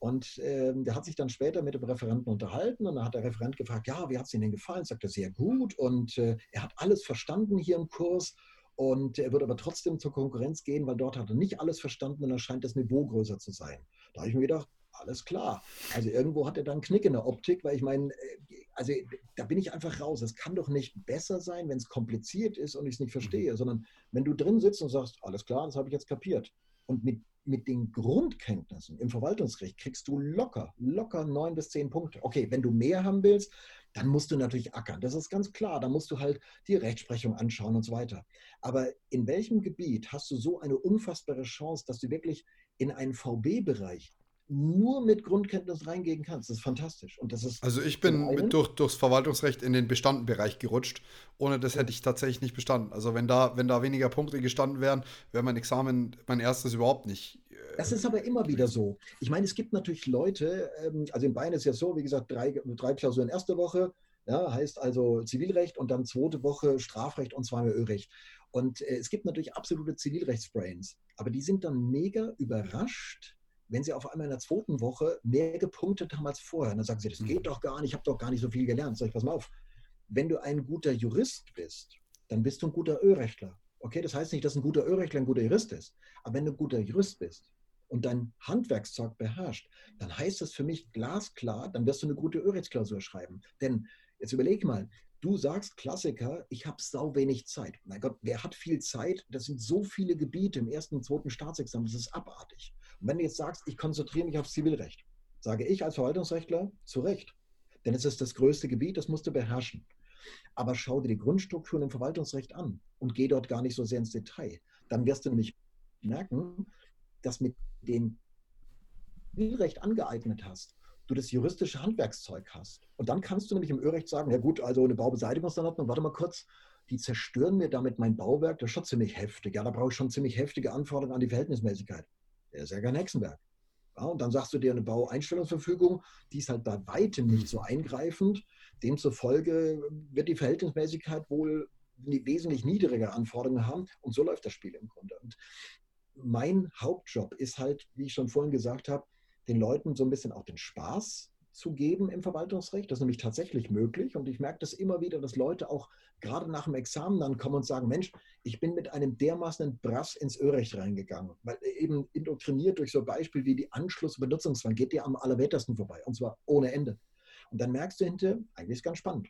Und äh, der hat sich dann später mit dem Referenten unterhalten und dann hat der Referent gefragt, ja, wie hat es Ihnen denn gefallen? Sagt er, sehr gut und äh, er hat alles verstanden hier im Kurs und er wird aber trotzdem zur Konkurrenz gehen, weil dort hat er nicht alles verstanden und dann scheint das Niveau größer zu sein. Da habe ich mir gedacht, alles klar. Also irgendwo hat er dann einen Knick in der Optik, weil ich meine, äh, also da bin ich einfach raus. Es kann doch nicht besser sein, wenn es kompliziert ist und ich es nicht verstehe, mhm. sondern wenn du drin sitzt und sagst, alles klar, das habe ich jetzt kapiert. Und mit, mit den Grundkenntnissen im Verwaltungsrecht kriegst du locker, locker neun bis zehn Punkte. Okay, wenn du mehr haben willst, dann musst du natürlich ackern. Das ist ganz klar. Da musst du halt die Rechtsprechung anschauen und so weiter. Aber in welchem Gebiet hast du so eine unfassbare Chance, dass du wirklich in einen VB-Bereich nur mit Grundkenntnis reingehen kannst. Das ist fantastisch. Und das ist also ich bin mit, durch, durchs Verwaltungsrecht in den Bestandenbereich gerutscht. Ohne das hätte ich tatsächlich nicht bestanden. Also wenn da, wenn da weniger Punkte gestanden wären, wäre mein Examen, mein erstes überhaupt nicht. Äh, das ist aber immer wieder so. Ich meine, es gibt natürlich Leute, ähm, also in Bayern ist es ja so, wie gesagt, drei, drei Klausuren erste Woche, ja, heißt also Zivilrecht und dann zweite Woche Strafrecht und zweimal Ölrecht. Und äh, es gibt natürlich absolute Zivilrechtsbrains, aber die sind dann mega überrascht, wenn sie auf einmal in der zweiten Woche mehr gepunktet haben als vorher, dann sagen sie, das geht mhm. doch gar nicht, ich habe doch gar nicht so viel gelernt. Sag ich, pass mal auf, wenn du ein guter Jurist bist, dann bist du ein guter Ölrechtler. Okay, das heißt nicht, dass ein guter Ölrechtler ein guter Jurist ist, aber wenn du ein guter Jurist bist und dein Handwerkszeug beherrscht, dann heißt das für mich glasklar, dann wirst du eine gute Ölrechtsklausur schreiben. Denn jetzt überleg mal, Du sagst Klassiker, ich habe sau wenig Zeit. Mein Gott, wer hat viel Zeit? Das sind so viele Gebiete im ersten und zweiten Staatsexamen, das ist abartig. Und wenn du jetzt sagst, ich konzentriere mich aufs Zivilrecht, sage ich als Verwaltungsrechtler zu Recht. Denn es ist das größte Gebiet, das musst du beherrschen. Aber schau dir die Grundstrukturen im Verwaltungsrecht an und geh dort gar nicht so sehr ins Detail. Dann wirst du nämlich merken, dass mit dem Zivilrecht angeeignet hast, du das juristische Handwerkszeug hast. Und dann kannst du nämlich im Örecht sagen, ja gut, also eine Baubeseitigungssanordnung, warte mal kurz, die zerstören mir damit mein Bauwerk, das ist schon ziemlich heftig. Ja, da brauche ich schon ziemlich heftige Anforderungen an die Verhältnismäßigkeit. Der ist ja kein Hexenwerk. Ja, und dann sagst du dir eine Baueinstellungsverfügung, die ist halt bei weitem nicht so eingreifend. Demzufolge wird die Verhältnismäßigkeit wohl wesentlich niedrigere Anforderungen haben. Und so läuft das Spiel im Grunde. Und mein Hauptjob ist halt, wie ich schon vorhin gesagt habe, den Leuten so ein bisschen auch den Spaß zu geben im Verwaltungsrecht. Das ist nämlich tatsächlich möglich. Und ich merke das immer wieder, dass Leute auch gerade nach dem Examen dann kommen und sagen, Mensch, ich bin mit einem dermaßenen Brass ins Örecht reingegangen. Weil eben indoktriniert durch so Beispiel wie die Anschluss- und Benutzungswand geht dir am allerwettersten vorbei. Und zwar ohne Ende. Und dann merkst du hinter, eigentlich ist ganz spannend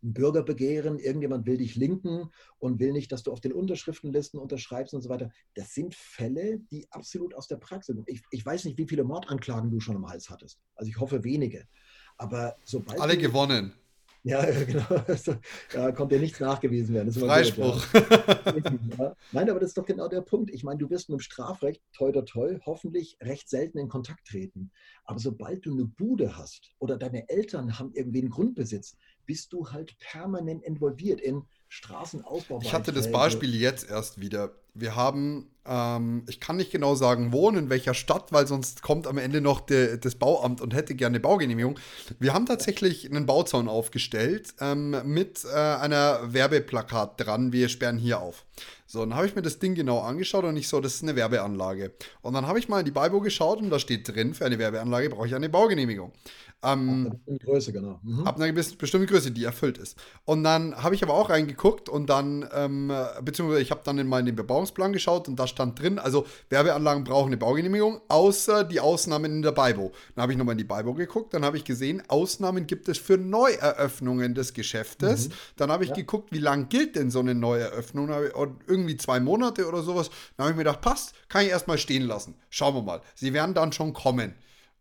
Bürgerbegehren, irgendjemand will dich linken und will nicht, dass du auf den Unterschriftenlisten unterschreibst und so weiter. Das sind Fälle, die absolut aus der Praxis sind. Ich, ich weiß nicht, wie viele Mordanklagen du schon im Hals hattest. Also ich hoffe wenige. Aber sobald. Alle gewonnen. Ja, genau. Da konnte dir nichts nachgewiesen werden. Freispruch. Gut, ja. Nein, aber das ist doch genau der Punkt. Ich meine, du wirst mit dem Strafrecht, toi, toi, toi, hoffentlich recht selten in Kontakt treten. Aber sobald du eine Bude hast oder deine Eltern haben irgendwie einen Grundbesitz, bist du halt permanent involviert in Straßenausbau. Ich hatte das Beispiel jetzt erst wieder. Wir haben, ähm, ich kann nicht genau sagen, wo und in welcher Stadt, weil sonst kommt am Ende noch de, das Bauamt und hätte gerne eine Baugenehmigung. Wir haben tatsächlich einen Bauzaun aufgestellt ähm, mit äh, einer Werbeplakat dran, wir sperren hier auf. So, dann habe ich mir das Ding genau angeschaut und ich so, das ist eine Werbeanlage. Und dann habe ich mal in die Baibo geschaut und da steht drin, für eine Werbeanlage brauche ich eine Baugenehmigung. Ähm, ab einer Größe, genau. Mhm. Ab einer bestimmten Größe, die erfüllt ist. Und dann habe ich aber auch reingeguckt und dann, ähm, beziehungsweise ich habe dann in meinen Bebauungsplan geschaut und da stand drin, also Werbeanlagen brauchen eine Baugenehmigung, außer die Ausnahmen in der BIBO. Dann habe ich nochmal in die BIBO geguckt, dann habe ich gesehen, Ausnahmen gibt es für Neueröffnungen des Geschäftes. Mhm. Dann habe ich ja. geguckt, wie lang gilt denn so eine Neueröffnung? Irgendwie zwei Monate oder sowas. Dann habe ich mir gedacht, passt, kann ich erstmal stehen lassen. Schauen wir mal. Sie werden dann schon kommen.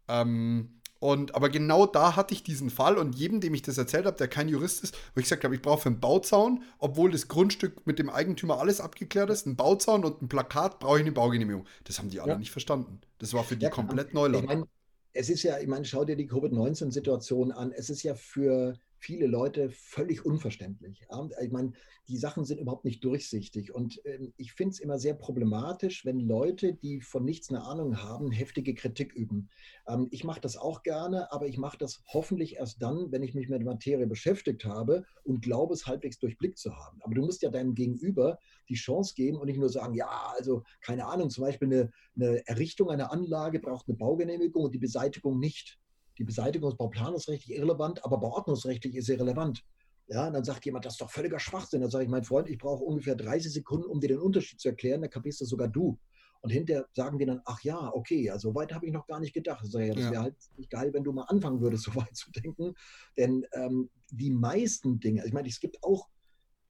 Ähm, und, aber genau da hatte ich diesen Fall und jedem, dem ich das erzählt habe, der kein Jurist ist, wo ich gesagt habe, ich brauche für einen Bauzaun, obwohl das Grundstück mit dem Eigentümer alles abgeklärt ist, einen Bauzaun und ein Plakat, brauche ich eine Baugenehmigung. Das haben die alle ja. nicht verstanden. Das war für die ja, komplett Neuland. Ich mein, es ist ja, ich meine, schau dir die Covid-19-Situation an. Es ist ja für viele Leute völlig unverständlich. Ich meine, die Sachen sind überhaupt nicht durchsichtig. Und ähm, ich finde es immer sehr problematisch, wenn Leute, die von nichts eine Ahnung haben, heftige Kritik üben. Ähm, ich mache das auch gerne, aber ich mache das hoffentlich erst dann, wenn ich mich mit der Materie beschäftigt habe und glaube, es halbwegs durchblickt zu haben. Aber du musst ja deinem Gegenüber die Chance geben und nicht nur sagen, ja, also keine Ahnung, zum Beispiel eine, eine Errichtung einer Anlage braucht eine Baugenehmigung und die Beseitigung nicht. Die Beseitigung ist bauplanungsrechtlich irrelevant, aber bauordnungsrechtlich ist sie relevant. Ja, und dann sagt jemand, das ist doch völliger Schwachsinn. Dann sage ich, mein Freund, ich brauche ungefähr 30 Sekunden, um dir den Unterschied zu erklären, dann kapierst du sogar du. Und hinterher sagen die dann, ach ja, okay, also so weit habe ich noch gar nicht gedacht. Sage, ja, das wäre halt nicht geil, wenn du mal anfangen würdest, so weit zu denken. Denn ähm, die meisten Dinge, ich meine, es gibt auch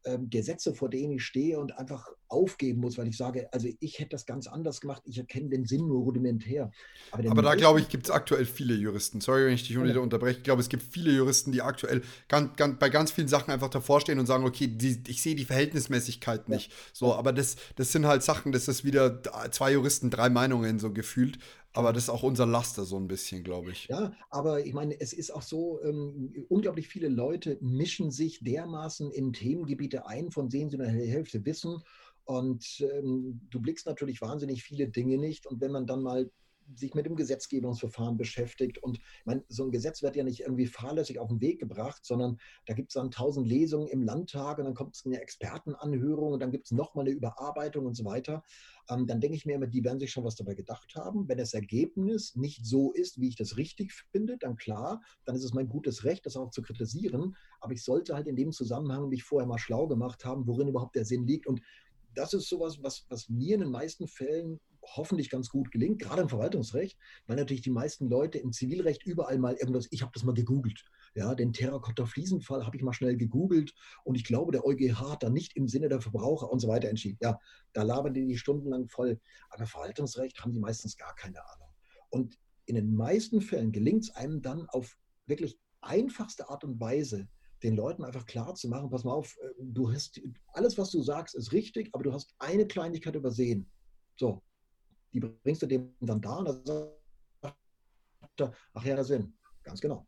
ähm, Gesetze, vor denen ich stehe und einfach aufgeben muss, weil ich sage, also ich hätte das ganz anders gemacht, ich erkenne den Sinn nur rudimentär. Aber, Aber da glaube ich, gibt es aktuell viele Juristen. Sorry, wenn ich dich wieder unterbreche. Ich glaube, es gibt viele Juristen, die aktuell ganz, ganz, bei ganz vielen Sachen einfach davor stehen und sagen, okay, die, ich sehe die Verhältnismäßigkeit nicht. Ja. So, aber das, das sind halt Sachen, das ist wieder zwei Juristen, drei Meinungen so gefühlt. Aber das ist auch unser Laster so ein bisschen, glaube ich. Ja, aber ich meine, es ist auch so, ähm, unglaublich viele Leute mischen sich dermaßen in Themengebiete ein, von denen sie nur die Hälfte wissen. Und ähm, du blickst natürlich wahnsinnig viele Dinge nicht. Und wenn man dann mal sich mit dem Gesetzgebungsverfahren beschäftigt. Und meine, so ein Gesetz wird ja nicht irgendwie fahrlässig auf den Weg gebracht, sondern da gibt es dann tausend Lesungen im Landtag und dann kommt es eine Expertenanhörung und dann gibt es nochmal eine Überarbeitung und so weiter. Ähm, dann denke ich mir immer, die werden sich schon was dabei gedacht haben. Wenn das Ergebnis nicht so ist, wie ich das richtig finde, dann klar, dann ist es mein gutes Recht, das auch zu kritisieren. Aber ich sollte halt in dem Zusammenhang mich vorher mal schlau gemacht haben, worin überhaupt der Sinn liegt. Und das ist sowas, was, was mir in den meisten Fällen hoffentlich ganz gut gelingt, gerade im Verwaltungsrecht, weil natürlich die meisten Leute im Zivilrecht überall mal irgendwas, ich habe das mal gegoogelt, ja, den Terrakotta-Fliesenfall habe ich mal schnell gegoogelt und ich glaube, der EuGH hat da nicht im Sinne der Verbraucher und so weiter entschieden. Ja, da labern die, die stundenlang voll. Aber Verwaltungsrecht haben die meistens gar keine Ahnung. Und in den meisten Fällen gelingt es einem dann auf wirklich einfachste Art und Weise, den Leuten einfach klar zu machen, pass mal auf, äh, du hast alles, was du sagst, ist richtig, aber du hast eine Kleinigkeit übersehen. So, die bringst du dem dann da und dann sagt er, ach ja, Sinn. Ganz genau.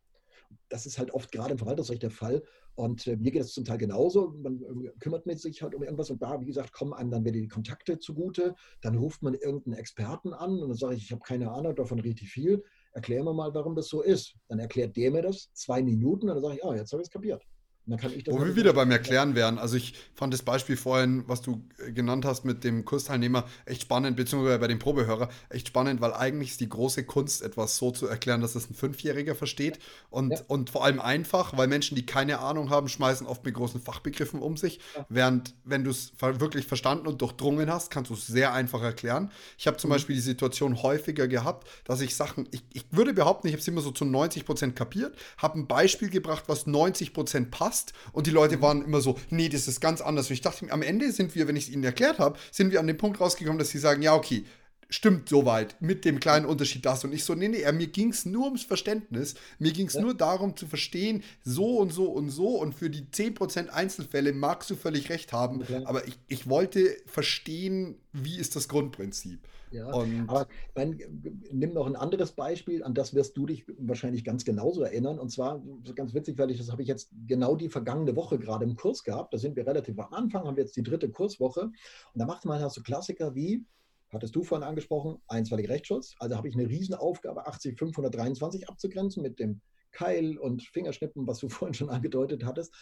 Das ist halt oft gerade im Verwaltungsrecht der Fall. Und äh, mir geht es zum Teil genauso. Man äh, kümmert sich halt um irgendwas und da, wie gesagt, kommen einem dann wieder die Kontakte zugute. Dann ruft man irgendeinen Experten an und dann sage ich, ich habe keine Ahnung, davon richtig viel. Erklär mir mal, warum das so ist. Dann erklärt der mir das, zwei Minuten, und dann sage ich, ah, jetzt habe ich es kapiert. Wo wir wieder beim Erklären wären. Also ich fand das Beispiel vorhin, was du äh, genannt hast mit dem Kursteilnehmer, echt spannend, beziehungsweise bei dem Probehörer, echt spannend, weil eigentlich ist die große Kunst, etwas so zu erklären, dass es ein Fünfjähriger versteht. Und, ja. und vor allem einfach, weil Menschen, die keine Ahnung haben, schmeißen oft mit großen Fachbegriffen um sich. Ja. Während, wenn du es wirklich verstanden und durchdrungen hast, kannst du es sehr einfach erklären. Ich habe zum mhm. Beispiel die Situation häufiger gehabt, dass ich Sachen, ich, ich würde behaupten, ich habe es immer so zu 90 Prozent kapiert, habe ein Beispiel gebracht, was 90 Prozent passt passt. Und die Leute waren immer so, nee, das ist ganz anders. Und ich dachte, am Ende sind wir, wenn ich es ihnen erklärt habe, sind wir an den Punkt rausgekommen, dass sie sagen, ja, okay, stimmt soweit, mit dem kleinen Unterschied das. Und ich so, nee, nee, mir ging es nur ums Verständnis. Mir ging es ja. nur darum zu verstehen, so und so und so. Und für die 10% Einzelfälle magst du völlig recht haben. Okay. Aber ich, ich wollte verstehen, wie ist das Grundprinzip. Ja, und aber mein, nimm noch ein anderes Beispiel, an das wirst du dich wahrscheinlich ganz genauso erinnern. Und zwar, ganz witzig, weil ich das habe ich jetzt genau die vergangene Woche gerade im Kurs gehabt. Da sind wir relativ am Anfang, haben wir jetzt die dritte Kurswoche. Und da macht man halt so Klassiker wie, hattest du vorhin angesprochen, einstweilige Rechtsschutz. Also habe ich eine Riesenaufgabe, 80523 abzugrenzen mit dem Keil und Fingerschnippen, was du vorhin schon angedeutet hattest.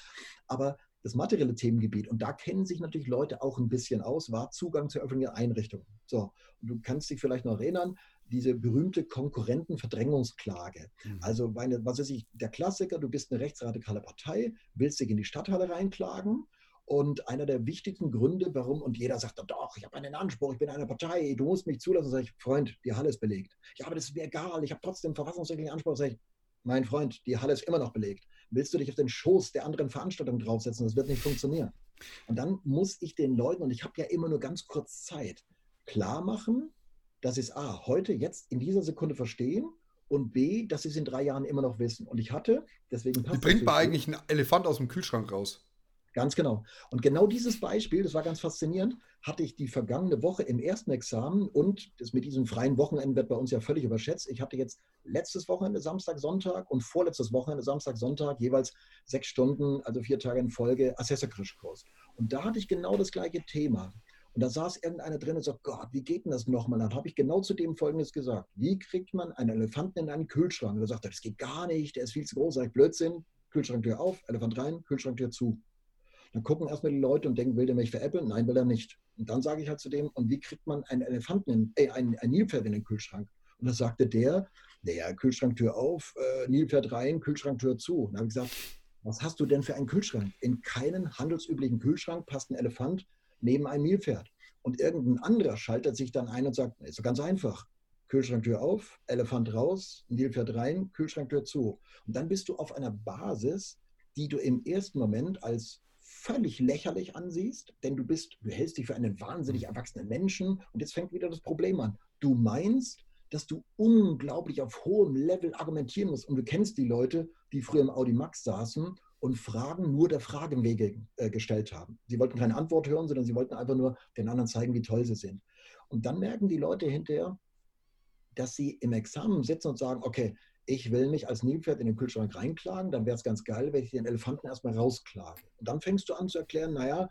Aber das materielle Themengebiet, und da kennen sich natürlich Leute auch ein bisschen aus, war Zugang zu öffentlichen Einrichtungen. So, und du kannst dich vielleicht noch erinnern, diese berühmte Konkurrentenverdrängungsklage. Mhm. Also, meine, was ist ich, der Klassiker, du bist eine rechtsradikale Partei, willst dich in die Stadthalle reinklagen und einer der wichtigsten Gründe, warum, und jeder sagt, doch, ich habe einen Anspruch, ich bin eine Partei, du musst mich zulassen, sage ich, Freund, die Halle ist belegt. Ja, aber das ist mir egal, ich habe trotzdem verfassungsrechtlichen Anspruch, sage ich, mein Freund, die Halle ist immer noch belegt. Willst du dich auf den Schoß der anderen Veranstaltung draufsetzen? Das wird nicht funktionieren. Und dann muss ich den Leuten, und ich habe ja immer nur ganz kurz Zeit, klar machen, dass sie es A, heute, jetzt, in dieser Sekunde verstehen und B, dass sie es in drei Jahren immer noch wissen. Und ich hatte, deswegen passt Wie bringt man eigentlich einen Elefant aus dem Kühlschrank raus? Ganz genau. Und genau dieses Beispiel, das war ganz faszinierend, hatte ich die vergangene Woche im ersten Examen und das mit diesem freien Wochenende wird bei uns ja völlig überschätzt. Ich hatte jetzt letztes Wochenende Samstag, Sonntag und vorletztes Wochenende Samstag, Sonntag jeweils sechs Stunden, also vier Tage in Folge Assessor-Kurs. Und da hatte ich genau das gleiche Thema. Und da saß irgendeiner drin und sagt, Gott, wie geht denn das nochmal? Dann habe ich genau zu dem Folgendes gesagt. Wie kriegt man einen Elefanten in einen Kühlschrank? Und er sagt, das geht gar nicht, der ist viel zu groß. Sag ich, Blödsinn, Kühlschranktür auf, Elefant rein, Kühlschranktür zu. Dann gucken erstmal die Leute und denken, will der mich veräppeln? Nein, will er nicht. Und dann sage ich halt zu dem, und wie kriegt man einen Elefanten, in, äh, ein, ein Nilpferd in den Kühlschrank? Und da sagte der, naja, Kühlschranktür auf, äh, Nilpferd rein, Kühlschranktür zu. Und da habe ich gesagt, was hast du denn für einen Kühlschrank? In keinen handelsüblichen Kühlschrank passt ein Elefant neben ein Nilpferd. Und irgendein anderer schaltet sich dann ein und sagt, ist so ganz einfach. Kühlschranktür auf, Elefant raus, Nilpferd rein, Kühlschranktür zu. Und dann bist du auf einer Basis, die du im ersten Moment als völlig lächerlich ansiehst, denn du bist, du hältst dich für einen wahnsinnig erwachsenen Menschen und jetzt fängt wieder das Problem an. Du meinst, dass du unglaublich auf hohem Level argumentieren musst und du kennst die Leute, die früher im Audi Max saßen und Fragen nur der Frage Wege äh, gestellt haben. Sie wollten keine Antwort hören, sondern sie wollten einfach nur den anderen zeigen, wie toll sie sind. Und dann merken die Leute hinterher, dass sie im Examen sitzen und sagen, okay, ich will mich als Nilpferd in den Kühlschrank reinklagen, dann wäre es ganz geil, wenn ich den Elefanten erstmal rausklage. Und dann fängst du an zu erklären, naja,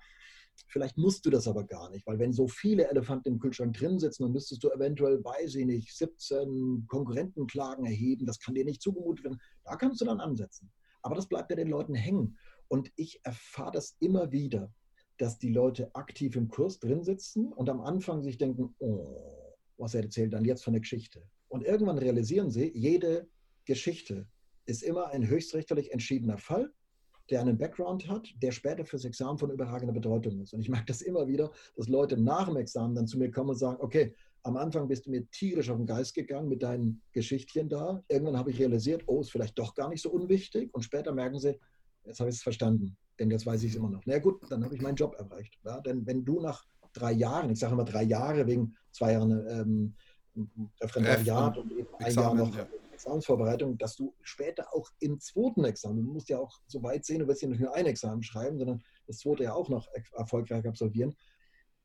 vielleicht musst du das aber gar nicht, weil wenn so viele Elefanten im Kühlschrank drin sitzen, dann müsstest du eventuell, weiß ich nicht, 17 Konkurrentenklagen erheben, das kann dir nicht zugemutet werden. Da kannst du dann ansetzen. Aber das bleibt bei den Leuten hängen. Und ich erfahre das immer wieder, dass die Leute aktiv im Kurs drin sitzen und am Anfang sich denken, oh, was er erzählt dann jetzt von der Geschichte. Und irgendwann realisieren sie, jede Geschichte ist immer ein höchstrichterlich entschiedener Fall, der einen Background hat, der später fürs Examen von überragender Bedeutung ist. Und ich merke das immer wieder, dass Leute nach dem Examen dann zu mir kommen und sagen, okay, am Anfang bist du mir tierisch auf den Geist gegangen mit deinen Geschichtchen da. Irgendwann habe ich realisiert, oh, ist vielleicht doch gar nicht so unwichtig. Und später merken sie, jetzt habe ich es verstanden, denn jetzt weiß ich es immer noch. Na ja, gut, dann habe ich meinen Job erreicht. Ja? Denn wenn du nach drei Jahren, ich sage immer drei Jahre wegen zwei Jahren ähm, Referendariat und ein Examen, Jahr noch ja. Examensvorbereitung, dass du später auch im zweiten Examen, du musst ja auch so weit sehen, du wirst ja nicht nur ein Examen schreiben, sondern das zweite ja auch noch erfolgreich absolvieren,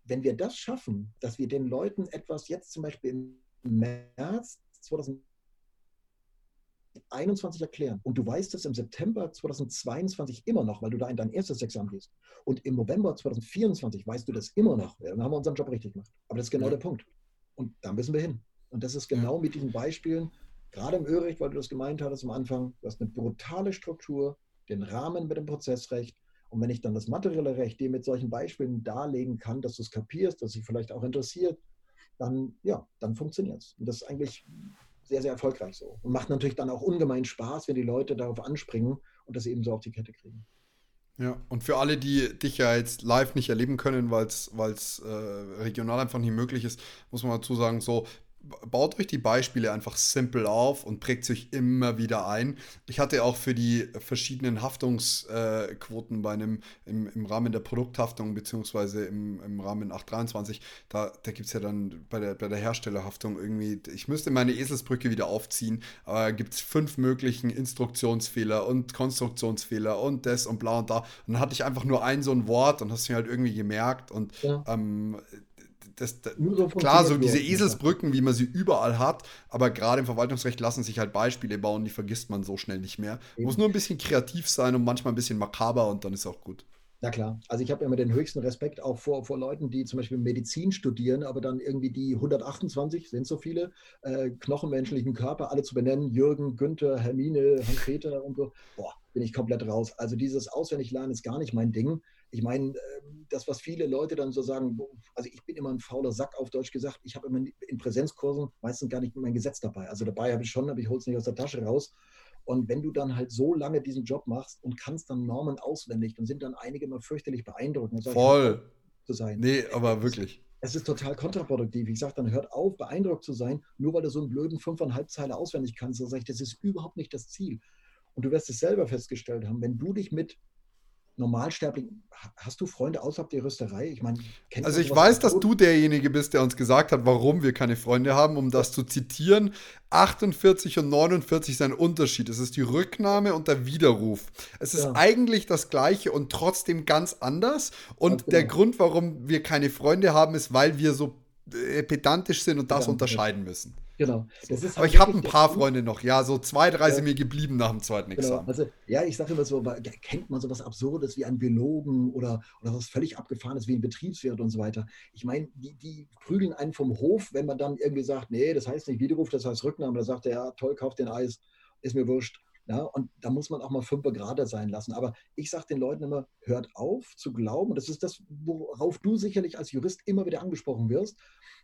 wenn wir das schaffen, dass wir den Leuten etwas jetzt zum Beispiel im März 2021 erklären und du weißt es im September 2022 immer noch, weil du da in dein erstes Examen gehst und im November 2024 weißt du das immer noch, dann haben wir unseren Job richtig gemacht. Aber das ist genau ja. der Punkt. Und da müssen wir hin. Und das ist genau mit diesen Beispielen, gerade im Öricht, weil du das gemeint hattest am Anfang, du hast eine brutale Struktur, den Rahmen mit dem Prozessrecht, und wenn ich dann das materielle Recht dir mit solchen Beispielen darlegen kann, dass du es kapierst, dass dich vielleicht auch interessiert, dann, ja, dann funktioniert es. Und das ist eigentlich sehr, sehr erfolgreich so. Und macht natürlich dann auch ungemein Spaß, wenn die Leute darauf anspringen und das eben so auf die Kette kriegen. Ja, und für alle, die dich ja jetzt live nicht erleben können, weil es äh, regional einfach nicht möglich ist, muss man dazu sagen, so baut euch die Beispiele einfach simpel auf und prägt sich immer wieder ein. Ich hatte auch für die verschiedenen Haftungsquoten äh, bei einem im, im Rahmen der Produkthaftung beziehungsweise im, im Rahmen 823, da, da gibt es ja dann bei der, bei der Herstellerhaftung irgendwie, ich müsste meine Eselsbrücke wieder aufziehen, aber gibt es fünf möglichen Instruktionsfehler und Konstruktionsfehler und das und bla und da. Und dann hatte ich einfach nur ein so ein Wort und hast mir halt irgendwie gemerkt und ja. ähm, das, das so klar, so diese Eselsbrücken, wie man sie überall hat, aber gerade im Verwaltungsrecht lassen sich halt Beispiele bauen, die vergisst man so schnell nicht mehr. Eben. Muss nur ein bisschen kreativ sein und manchmal ein bisschen makaber und dann ist auch gut. Na klar, also ich habe immer den höchsten Respekt auch vor, vor Leuten, die zum Beispiel Medizin studieren, aber dann irgendwie die 128, sind so viele, äh, knochenmenschlichen Körper alle zu benennen, Jürgen, Günther, Hermine, Hans-Peter und so, boah, bin ich komplett raus. Also dieses Auswendiglernen ist gar nicht mein Ding ich meine, ähm, das, was viele Leute dann so sagen, also ich bin immer ein fauler Sack auf Deutsch gesagt, ich habe immer in Präsenzkursen meistens gar nicht mein Gesetz dabei. Also dabei habe ich schon, aber ich hole es nicht aus der Tasche raus. Und wenn du dann halt so lange diesen Job machst und kannst dann Normen auswendig, dann sind dann einige immer fürchterlich beeindruckend. Voll. Zu sein. Nee, aber wirklich. Es ist total kontraproduktiv. Ich sage dann, hört auf, beeindruckt zu sein, nur weil du so einen blöden fünfeinhalb Zeile auswendig kannst. Da sage ich, das ist überhaupt nicht das Ziel. Und du wirst es selber festgestellt haben, wenn du dich mit Normalsterblichen, hast du Freunde außerhalb der Rüsterei? Ich meine, also ich weiß, dass du derjenige bist, der uns gesagt hat, warum wir keine Freunde haben, um das zu zitieren. 48 und 49 ist ein Unterschied. Es ist die Rücknahme und der Widerruf. Es ist ja. eigentlich das Gleiche und trotzdem ganz anders. Und genau. der Grund, warum wir keine Freunde haben, ist, weil wir so pedantisch sind und das ja, unterscheiden müssen. Genau. So. Aber halt ich habe ein paar Freunde noch. Ja, so zwei, drei ja. sind mir geblieben nach dem zweiten genau. Examen. Also, ja, ich sage immer so, kennt man so was Absurdes wie einen Biologen oder, oder was völlig Abgefahrenes wie ein Betriebswirt und so weiter. Ich meine, die, die prügeln einen vom Hof, wenn man dann irgendwie sagt, nee, das heißt nicht Widerruf, das heißt Rücknahme. Da sagt er, ja, toll, kauft den Eis, ist mir wurscht. Ja, und da muss man auch mal fünf Grad sein lassen. Aber ich sage den Leuten immer, hört auf zu glauben, und das ist das, worauf du sicherlich als Jurist immer wieder angesprochen wirst,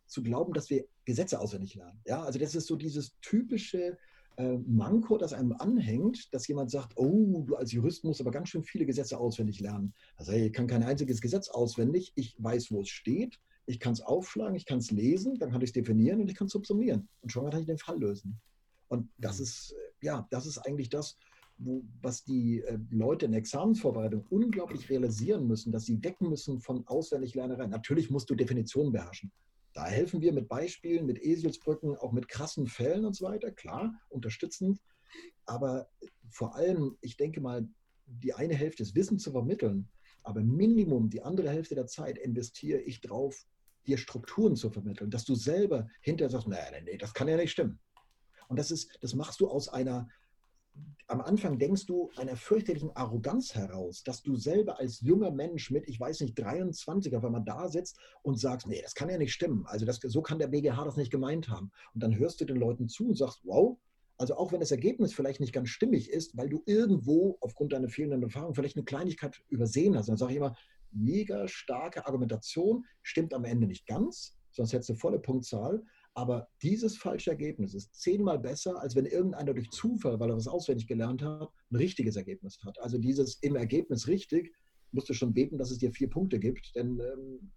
zu glauben, dass wir Gesetze auswendig lernen. Ja, also das ist so dieses typische äh, Manko, das einem anhängt, dass jemand sagt, oh, du als Jurist musst aber ganz schön viele Gesetze auswendig lernen. Also hey, ich kann kein einziges Gesetz auswendig, ich weiß, wo es steht, ich kann es aufschlagen, ich kann es lesen, dann kann ich es definieren und ich kann es subsumieren. Und schon kann ich den Fall lösen. Und das mhm. ist, äh, ja, das ist eigentlich das, wo, was die äh, Leute in der Examensvorbereitung unglaublich realisieren müssen, dass sie decken müssen von Auswendiglernerei. Natürlich musst du Definitionen beherrschen. Da helfen wir mit Beispielen, mit Eselsbrücken, auch mit krassen Fällen und so weiter, klar, unterstützend. Aber vor allem, ich denke mal, die eine Hälfte ist Wissen zu vermitteln, aber Minimum die andere Hälfte der Zeit investiere ich drauf, dir Strukturen zu vermitteln, dass du selber hinterher sagst, nee, nee, nee, das kann ja nicht stimmen. Und das ist, das machst du aus einer, am Anfang denkst du einer fürchterlichen Arroganz heraus, dass du selber als junger Mensch mit, ich weiß nicht, 23 auf einmal da sitzt und sagst, nee, das kann ja nicht stimmen. Also das, so kann der BGH das nicht gemeint haben. Und dann hörst du den Leuten zu und sagst, wow, also auch wenn das Ergebnis vielleicht nicht ganz stimmig ist, weil du irgendwo aufgrund deiner fehlenden Erfahrung vielleicht eine Kleinigkeit übersehen hast, dann sage ich immer, mega starke Argumentation, stimmt am Ende nicht ganz, sonst hättest du volle Punktzahl, aber dieses falsche Ergebnis ist zehnmal besser, als wenn irgendeiner durch Zufall, weil er was auswendig gelernt hat, ein richtiges Ergebnis hat. Also dieses im Ergebnis richtig, musst du schon beten, dass es dir vier Punkte gibt, denn ähm,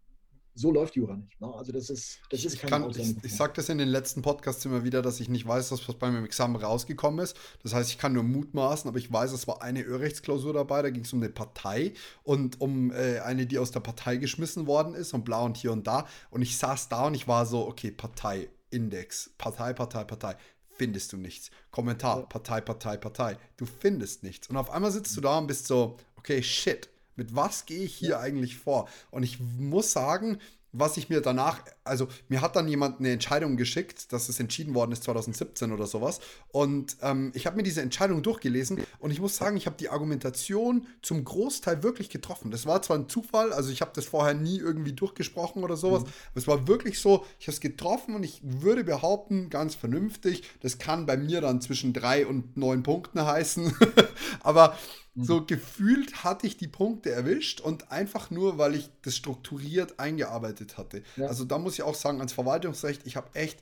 so läuft Jura nicht. Ne? Also das ist, das ist keine ich, ich, ich sage das in den letzten Podcasts immer wieder, dass ich nicht weiß, was bei meinem Examen rausgekommen ist. Das heißt, ich kann nur mutmaßen, aber ich weiß, es war eine Irrrechtsklausur dabei, da ging es um eine Partei und um äh, eine, die aus der Partei geschmissen worden ist und blau und hier und da. Und ich saß da und ich war so, okay, Partei, Index, Partei, Partei, Partei findest du nichts. Kommentar, Partei, Partei, Partei. Du findest nichts. Und auf einmal sitzt du da und bist so, okay, shit. Mit was gehe ich hier eigentlich vor? Und ich muss sagen, was ich mir danach, also mir hat dann jemand eine Entscheidung geschickt, dass es entschieden worden ist 2017 oder sowas. Und ähm, ich habe mir diese Entscheidung durchgelesen und ich muss sagen, ich habe die Argumentation zum Großteil wirklich getroffen. Das war zwar ein Zufall, also ich habe das vorher nie irgendwie durchgesprochen oder sowas, mhm. aber es war wirklich so, ich habe es getroffen und ich würde behaupten, ganz vernünftig, das kann bei mir dann zwischen drei und neun Punkten heißen. aber Mhm. So gefühlt hatte ich die Punkte erwischt und einfach nur, weil ich das strukturiert eingearbeitet hatte. Ja. Also da muss ich auch sagen, als Verwaltungsrecht, ich habe echt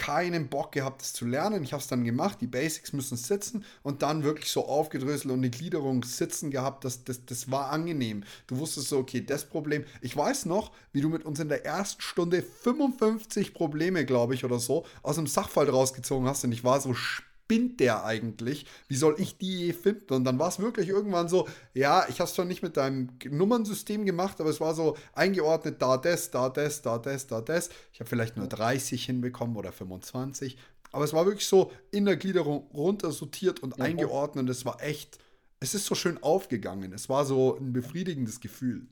keinen Bock gehabt, das zu lernen. Ich habe es dann gemacht, die Basics müssen sitzen und dann wirklich so aufgedröselt und eine Gliederung sitzen gehabt. Das, das, das war angenehm. Du wusstest so, okay, das Problem. Ich weiß noch, wie du mit uns in der ersten Stunde 55 Probleme, glaube ich, oder so, aus dem Sachfall rausgezogen hast und ich war so spinnt der eigentlich? Wie soll ich die je finden? Und dann war es wirklich irgendwann so, ja, ich habe es zwar nicht mit deinem Nummernsystem gemacht, aber es war so eingeordnet, da das, da das, da das, da das. Ich habe vielleicht nur 30 hinbekommen oder 25. Aber es war wirklich so in der Gliederung runtersortiert und ja, eingeordnet. Es war echt, es ist so schön aufgegangen. Es war so ein befriedigendes Gefühl.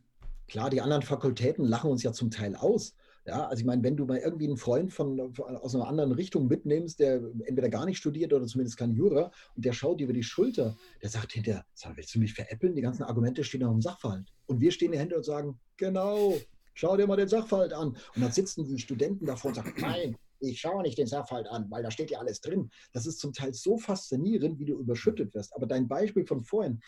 Klar, die anderen Fakultäten lachen uns ja zum Teil aus. Ja, also ich meine, wenn du mal irgendwie einen Freund von, von, aus einer anderen Richtung mitnimmst, der entweder gar nicht studiert oder zumindest kein Jura und der schaut dir über die Schulter, der sagt hinterher, sag, willst du mich veräppeln? Die ganzen Argumente stehen auf dem Sachverhalt. Und wir stehen dahinter und sagen, genau, schau dir mal den Sachverhalt an. Und dann sitzen die Studenten davor und sagen, nein, ich schaue nicht den Sachverhalt an, weil da steht ja alles drin. Das ist zum Teil so faszinierend, wie du überschüttet wirst. Aber dein Beispiel von vorhin,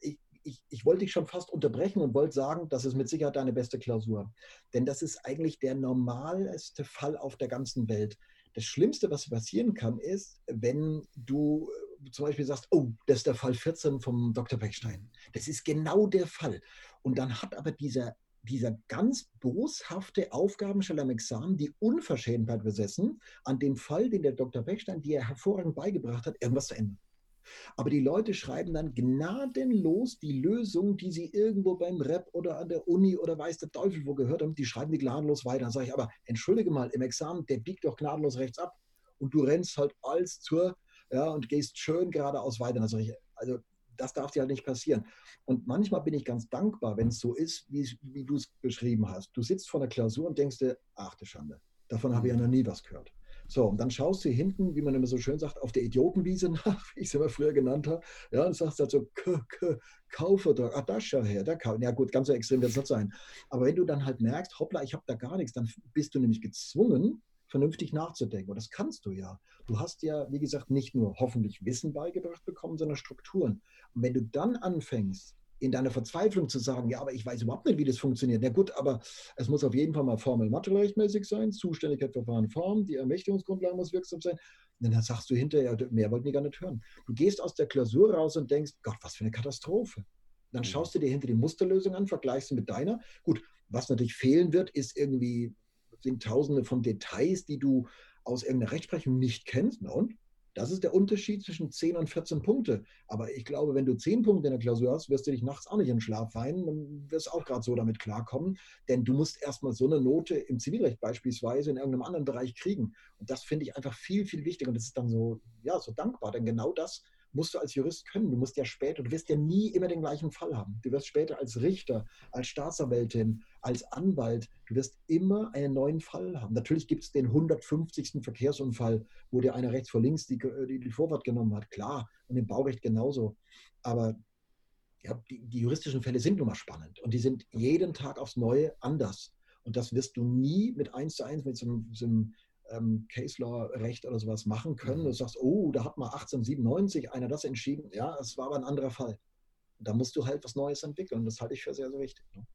ich, ich, ich wollte dich schon fast unterbrechen und wollte sagen, das ist mit Sicherheit deine beste Klausur. Denn das ist eigentlich der normalste Fall auf der ganzen Welt. Das Schlimmste, was passieren kann, ist, wenn du äh, zum Beispiel sagst, oh, das ist der Fall 14 vom Dr. Beckstein. Das ist genau der Fall. Und dann hat aber dieser, dieser ganz boshafte Aufgabensteller am Examen die Unverschämtheit besessen, an dem Fall, den der Dr. Beckstein dir hervorragend beigebracht hat, irgendwas zu ändern. Aber die Leute schreiben dann gnadenlos die Lösung, die sie irgendwo beim Rep oder an der Uni oder weiß der Teufel wo gehört haben, die schreiben die gnadenlos weiter. Dann sage ich, aber entschuldige mal, im Examen, der biegt doch gnadenlos rechts ab und du rennst halt als zur, ja, und gehst schön geradeaus weiter. Dann sage ich, also das darf dir halt nicht passieren. Und manchmal bin ich ganz dankbar, wenn es so ist, wie, wie du es beschrieben hast. Du sitzt vor der Klausur und denkst dir, ach du Schande, davon habe ich ja noch nie was gehört. So, und dann schaust du hinten, wie man immer so schön sagt, auf der Idiotenwiese nach, wie ich es immer früher genannt habe. Ja, und sagst halt so, K -K Kaufvertrag, ach, das schau her, da Ja gut, ganz so extrem wird es nicht sein. Aber wenn du dann halt merkst, hoppla, ich habe da gar nichts, dann bist du nämlich gezwungen, vernünftig nachzudenken. Und das kannst du ja. Du hast ja, wie gesagt, nicht nur hoffentlich Wissen beigebracht bekommen, sondern Strukturen. Und wenn du dann anfängst, in deiner Verzweiflung zu sagen, ja, aber ich weiß überhaupt nicht, wie das funktioniert. Na gut, aber es muss auf jeden Fall mal formel materiellrechtmäßig sein, Zuständigkeit, Verfahren, Form, die Ermächtigungsgrundlage muss wirksam sein. Und dann sagst du hinterher, mehr wollten die gar nicht hören. Du gehst aus der Klausur raus und denkst, Gott, was für eine Katastrophe. Dann mhm. schaust du dir hinter die Musterlösung an, vergleichst sie mit deiner. Gut, was natürlich fehlen wird, ist irgendwie, sind tausende von Details, die du aus irgendeiner Rechtsprechung nicht kennst. Na und? Das ist der Unterschied zwischen 10 und 14 Punkte. Aber ich glaube, wenn du 10 Punkte in der Klausur hast, wirst du dich nachts auch nicht in den Schlaf weinen, dann wirst auch gerade so damit klarkommen. Denn du musst erstmal so eine Note im Zivilrecht beispielsweise in irgendeinem anderen Bereich kriegen. Und das finde ich einfach viel, viel wichtiger. Und das ist dann so, ja, so dankbar. Denn genau das musst du als Jurist können. Du musst ja später, du wirst ja nie immer den gleichen Fall haben. Du wirst später als Richter, als Staatsanwältin, als Anwalt, du wirst immer einen neuen Fall haben. Natürlich gibt es den 150. Verkehrsunfall, wo dir einer rechts vor links die, die, die Vorfahrt genommen hat. Klar, und im Baurecht genauso. Aber ja, die, die juristischen Fälle sind nun mal spannend und die sind jeden Tag aufs Neue anders. Und das wirst du nie mit eins zu eins mit so so einem ähm, Case Law Recht oder sowas machen können. Mhm. Du sagst, oh, da hat mal 1897 einer das entschieden. Ja, es war aber ein anderer Fall. Da musst du halt was Neues entwickeln. Das halte ich für sehr, sehr wichtig. Ne?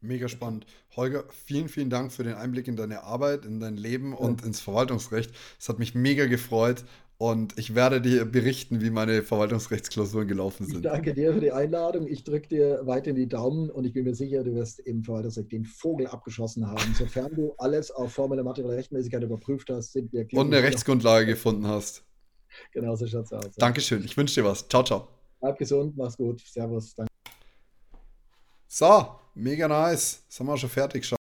Mega spannend. Holger, vielen, vielen Dank für den Einblick in deine Arbeit, in dein Leben und ins Verwaltungsrecht. Es hat mich mega gefreut und ich werde dir berichten, wie meine Verwaltungsrechtsklausuren gelaufen sind. Ich danke dir für die Einladung. Ich drücke dir weiter die Daumen und ich bin mir sicher, du wirst im Verwaltungsrecht den Vogel abgeschossen haben. Sofern du alles auf formelle materielle Rechtmäßigkeit überprüft hast, sind wir Und eine Rechtsgrundlage gefunden hast. Genau so schaut es aus. Dankeschön. Ich wünsche dir was. Ciao, ciao. Bleib gesund, mach's gut. Servus. Danke. So, mega nice. Sind wir schon fertig.